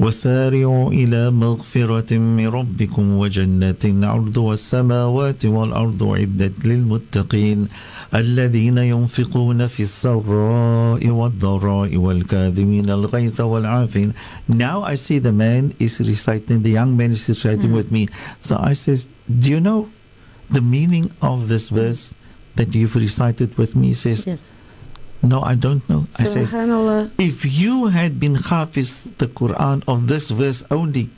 وسارعوا إلى مغفرة من ربكم وجنة عرضها السماوات والأرض عدت للمتقين الذين ينفقون في السراء والضراء والكاظمين الغيظ والعافين Now I see the man is reciting, the young man is reciting with me. So I says, do you know the meaning of this verse that you've recited with me? He says, Yes. No, I don't know. I says, Subhanallah. if you had been hafiz the Quran of this verse only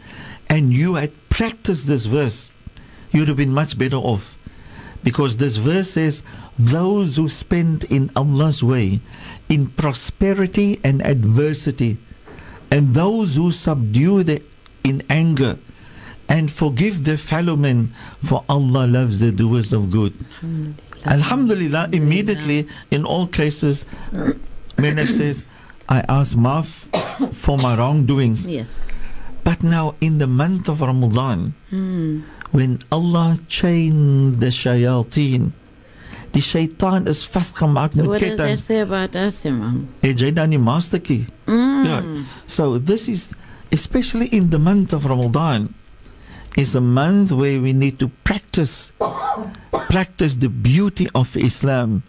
and you had practiced this verse, you'd have been much better off. Because this verse says, those who spend in Allah's way in prosperity and adversity, and those who subdue the, in anger and forgive their fellow men, for Allah loves the doers of good. Alhamdulillah, immediately in all cases, Menach says, I ask maaf for my wrongdoings. Yes. But now in the month of Ramadan, hmm. when Allah chained the shayateen, die shaitaan is vastgemaak So met what does that say about us, Imam? Eh, Het jy dan die masterkey? Hmm. Yeah. So this is especially in the month of Ramadan is a month where we need to practice practice the beauty of Islam.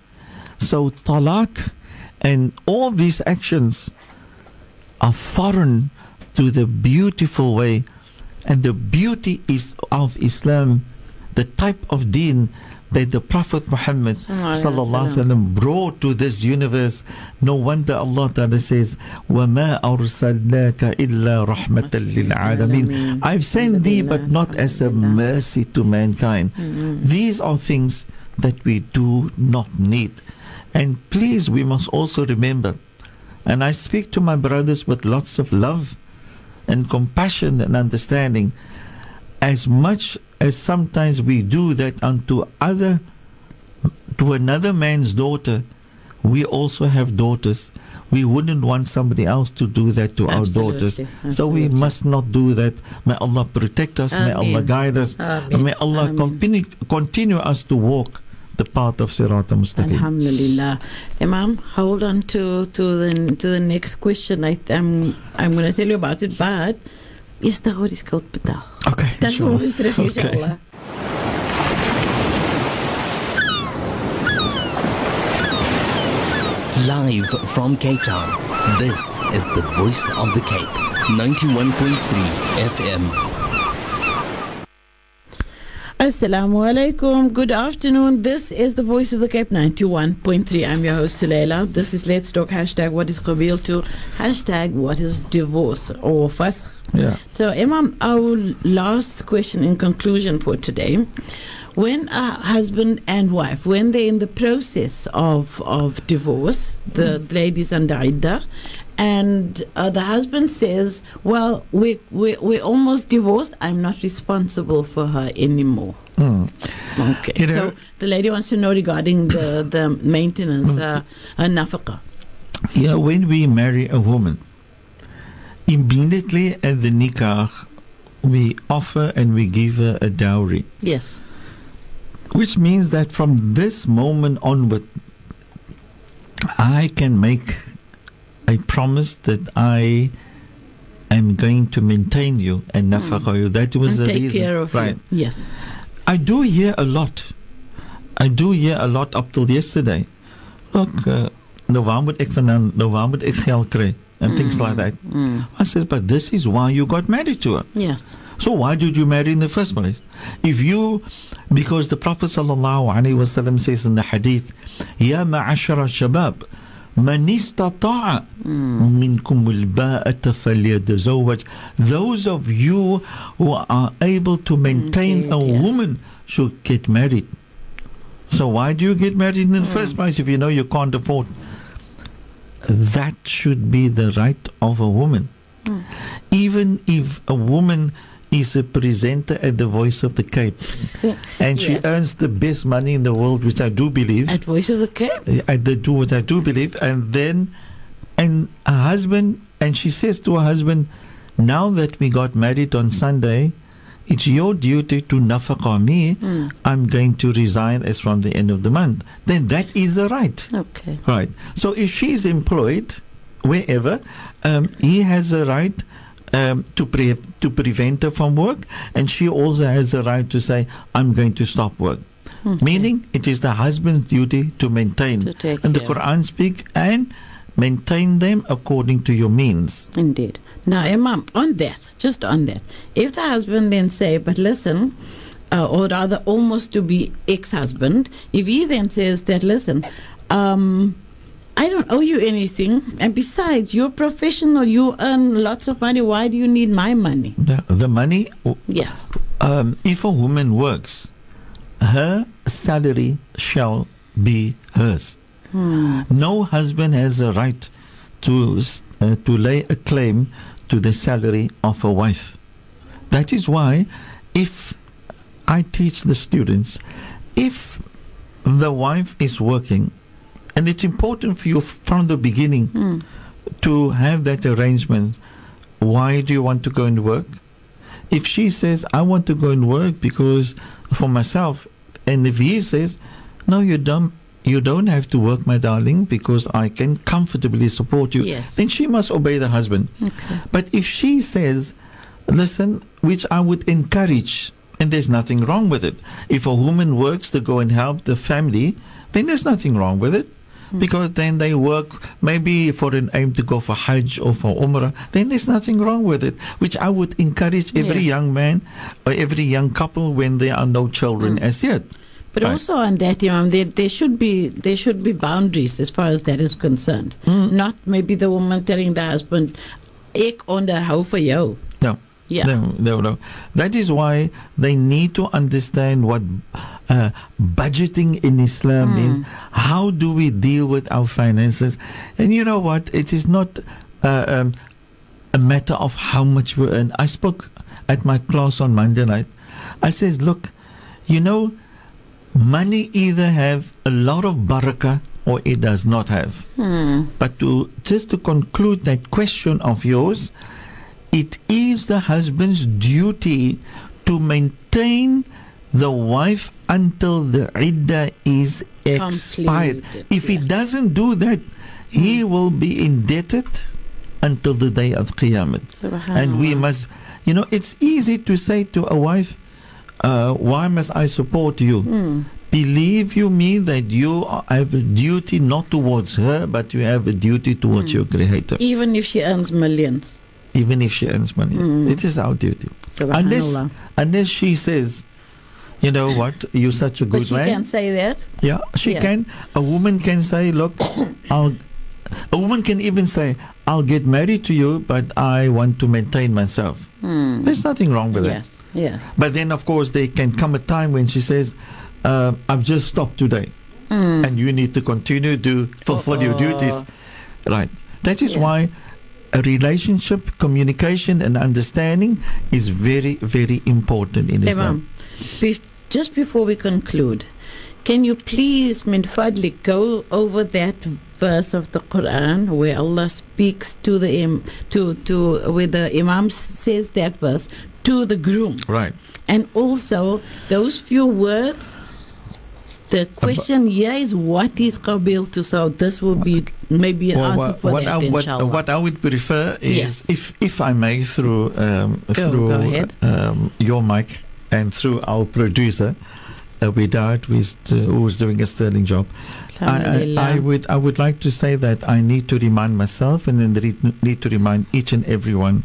So talak and all these actions are foreign to the beautiful way and the beauty is of Islam, the type of deen that the Prophet Muhammad Sallallahu alaihi sallallahu alaihi wasallam brought to this universe. No wonder Allah Ta'ala says, وَمَا أَرْسَلْنَاكَ إِلَّا رَحْمَةً لِلْعَالَمِينَ I've sent thee but not as a mercy to mankind. These are things that we do not need. And please, we must also remember, and I speak to my brothers with lots of love and compassion and understanding, as much as sometimes we do that unto other, to another man's daughter, we also have daughters. We wouldn't want somebody else to do that to our daughters. Absolutely, So we must not do that. May Allah protect us. May Allah guide us. Ameen. May Allah Ameen. continue, continue us to walk the path of Sirat al-Mustaqim. Alhamdulillah. Imam, hold on to, to the to the next question. I, I'm I'm going to tell you about it, but is the Holy skuld betaal? Okay. Dan inshallah. kom ons terug Okay. inshallah. Live from Cape Town, this is the voice of the Cape. 91.3 FM. Assalamu alaikum. Good afternoon. This is the voice of the Cape 91.3. I'm your host, Suleila. This is Let's Talk hashtag what is Qabiltu hashtag what is divorce or fasakh. Yeah. So, Imam, our last question in conclusion for today. When a husband and wife, when they're in the process of, of divorce, the ladies under idda, and uh, the husband says, Well, we, we, we're almost divorced. I'm not responsible for her anymore. Okay. You know- so the lady wants to know regarding the, the maintenance, uh, uh, nafaqah. You know, when we marry a woman, immediately at the nikah, we offer and we give her a dowry, Yes. which means that from this moment onward, I can make a promise that I am going to maintain you and nafaqah you. That was and the take reason, care of right? you. Yes. I do hear a lot. I do hear a lot up till yesterday. Look, uh, nou waar moet ek vandaan, nou waar moet ek geld kry? And things like that. I said, but this is why you got married to her. Yes. So why did you marry in the first place? If you, because the Prophet sallallahu alaihi wasallam says in the hadith, يا معشر الشباب من استطاع منكم الباءة فليتزوج Those of you who are able to maintain a yes. woman should get married. So why do you get married in the first place if you know you can't afford? that should be the right of a woman. Hmm. Even if a woman is a presenter at the Voice of the Cape and she earns the best money in the world, which I do believe, At Voice of the Cape. Uh, I do what I do believe, and then, and a husband, and she says to her husband, now that we got married on Sunday, it's your duty to nafaqa me. I'm going to resign as from the end of the month. Then that is a right. Okay. Right. So if she's employed wherever, um, he has a right um, to pre- to prevent her from work, and she also has a right to say, "I'm going to stop work." Meaning, it is the husband's duty to maintain, To take and the. Quran speak and maintain them according to your means. Indeed. Now, Imam, on that, just on that, if the husband then say, but listen, uh, or rather almost to be ex-husband, if he then says that, listen, um, I don't owe you anything, and besides, you're professional, you earn lots of money, why do you need my money? The, the money, Yes. um, if a woman works, her salary shall be hers. No husband has a right to uh, to lay a claim to the salary of a wife. That is why, if I teach the students, if the wife is working, and it's important for you from the beginning to have that arrangement. Why do you want to go and work? If she says, I want to go and work because for myself, and if he says, No, you don't you don't have to work, my darling, because I can comfortably support you, Yes. then she must obey the husband. Okay. But if she says, listen, which I would encourage, and there's nothing wrong with it. If a woman works to go and help the family, then there's nothing wrong with it. Hmm. Because then they work maybe for an aim to go for Hajj or for Umrah, then there's nothing wrong with it. Which I would encourage every Yes. young man or every young couple when there are no children hmm. as yet. But Right. also on that, Imam, there, there should be there should be boundaries as far as that is concerned. Not maybe the woman telling the husband, "Ik onderhou vir jou." No. Yeah. No, no, no. That is why they need to understand what uh, budgeting in Islam is. How do we deal with our finances? And you know what? It is not uh, um, a matter of how much we earn. I spoke at my class on Monday night. I says, look, you know, money either have a lot of barakah or it does not have. Hmm. But to just to conclude that question of yours, it is the husband's duty to maintain the wife until the iddah is expired. Completed, If he doesn't do that, he hmm. will be indebted until the day of Qiyamah. And we must, you know, it's easy to say to a wife, uh, why must I support you? Hmm. Believe you me that you are- have a duty not towards her, but you have a duty towards Hmm. your Creator Even if she earns millions. even if she earns money. It is our duty. Unless, unless she says, you know what, you're such a But good she man. She can say that. yeah, she Yes. can. A woman can say, look, I'll. A woman can even say, I'll get married to you, but I want to maintain myself. There's nothing wrong with Yes. that. Yes. But then, of course, there can come a time when she says, uh, I've just stopped today. And you need to continue to fulfill your duties. Right. That is Yeah. why a relationship, communication, and understanding is very, very important in Islam. Imam, be- just before we conclude, can you please, min fadli, go over that verse of the Quran where Allah speaks to the im- to to where the Imam says that verse to the groom, Right. and also those few words. The question here is what is qabiltu so this will be maybe an Well, answer for what that I, what, inshallah. what I would prefer is, Yes. if, if I may, through um, Go- through go ahead. Um, your mic and through our producer, uh, Widad, who's, uh, who's doing a sterling job. I, I, I would I would like to say that I need to remind myself and then re- need to remind each and everyone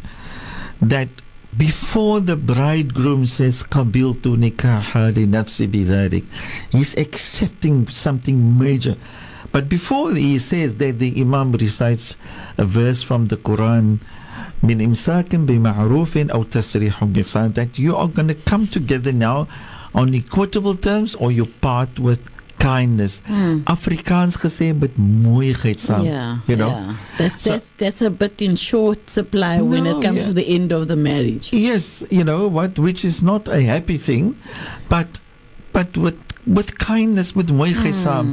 that before the bridegroom says qabiltu nikaha li nafsi bidhalik he's accepting something major. But before he says that the imam recites a verse from the quran min imsakin bi ma'rufin aw tasrihun bi that you are going to come together now on equitable terms or you part with kindness afrikaans gesê met mooiheid saam yeah, you know yeah. That's, So- that's that's a bit in short supply when it comes yeah. to the end of the marriage. Yes, you know what, which is not a happy thing, but but with with kindness, with moeigheid Hmm. saam.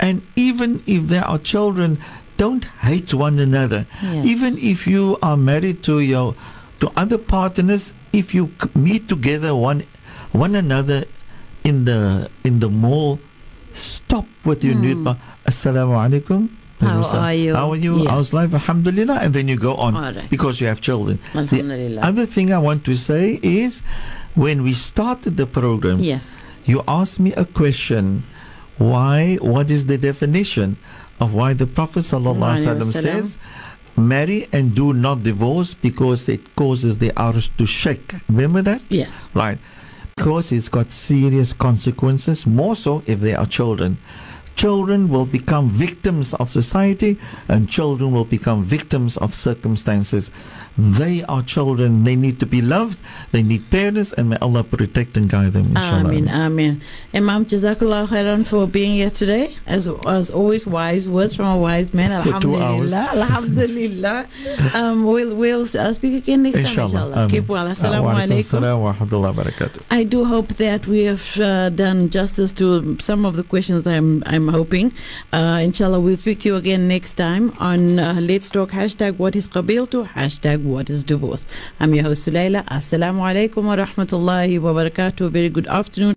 and even if there are children, don't hate one another. Yes. Even if you are married to your to other partners, if you meet together one one another in the in the mall, stop with your Hmm. neighbor. Assalamu alaikum. How are you? How are you? Yes. How's life? Alhamdulillah. And then you go on right. because you have children. Alhamdulillah. The other thing I want to say is when we started the program, Yes. you asked me a question. Why? What is the definition of why the Prophet sallallahu alaihi Alaihi wasallam wasallam. says, "Marry and do not divorce because it causes the arsh to shake." Remember that? Yes. Right. Because it's got serious consequences, more so if they are children. Children will become victims of society and children will become victims of circumstances. They are children. They need to be loved. They need parents and may Allah protect and guide them. Inshallah. Amen, amen. Imam, Jazakallah khairan for being here today. As as always, wise words from a wise man. For two hours. Alhamdulillah. Alhamdulillah. um, we'll, we'll uh, speak again next time, Inshallah. inshallah. Amen. Keep well. Assalamu Wa alaikum alaikum. assalam wa rahmatullahi wa barakatuh. I do hope that we have uh, done justice to some of the questions I'm I'm hoping. Uh, inshallah, we'll speak to you again next time on uh, Let's Talk hashtag What is Qabiltu hashtag What is Divorce. I'm your host. Assalamu alaikum wa rahmatullahi wa barakatuh. Very good afternoon.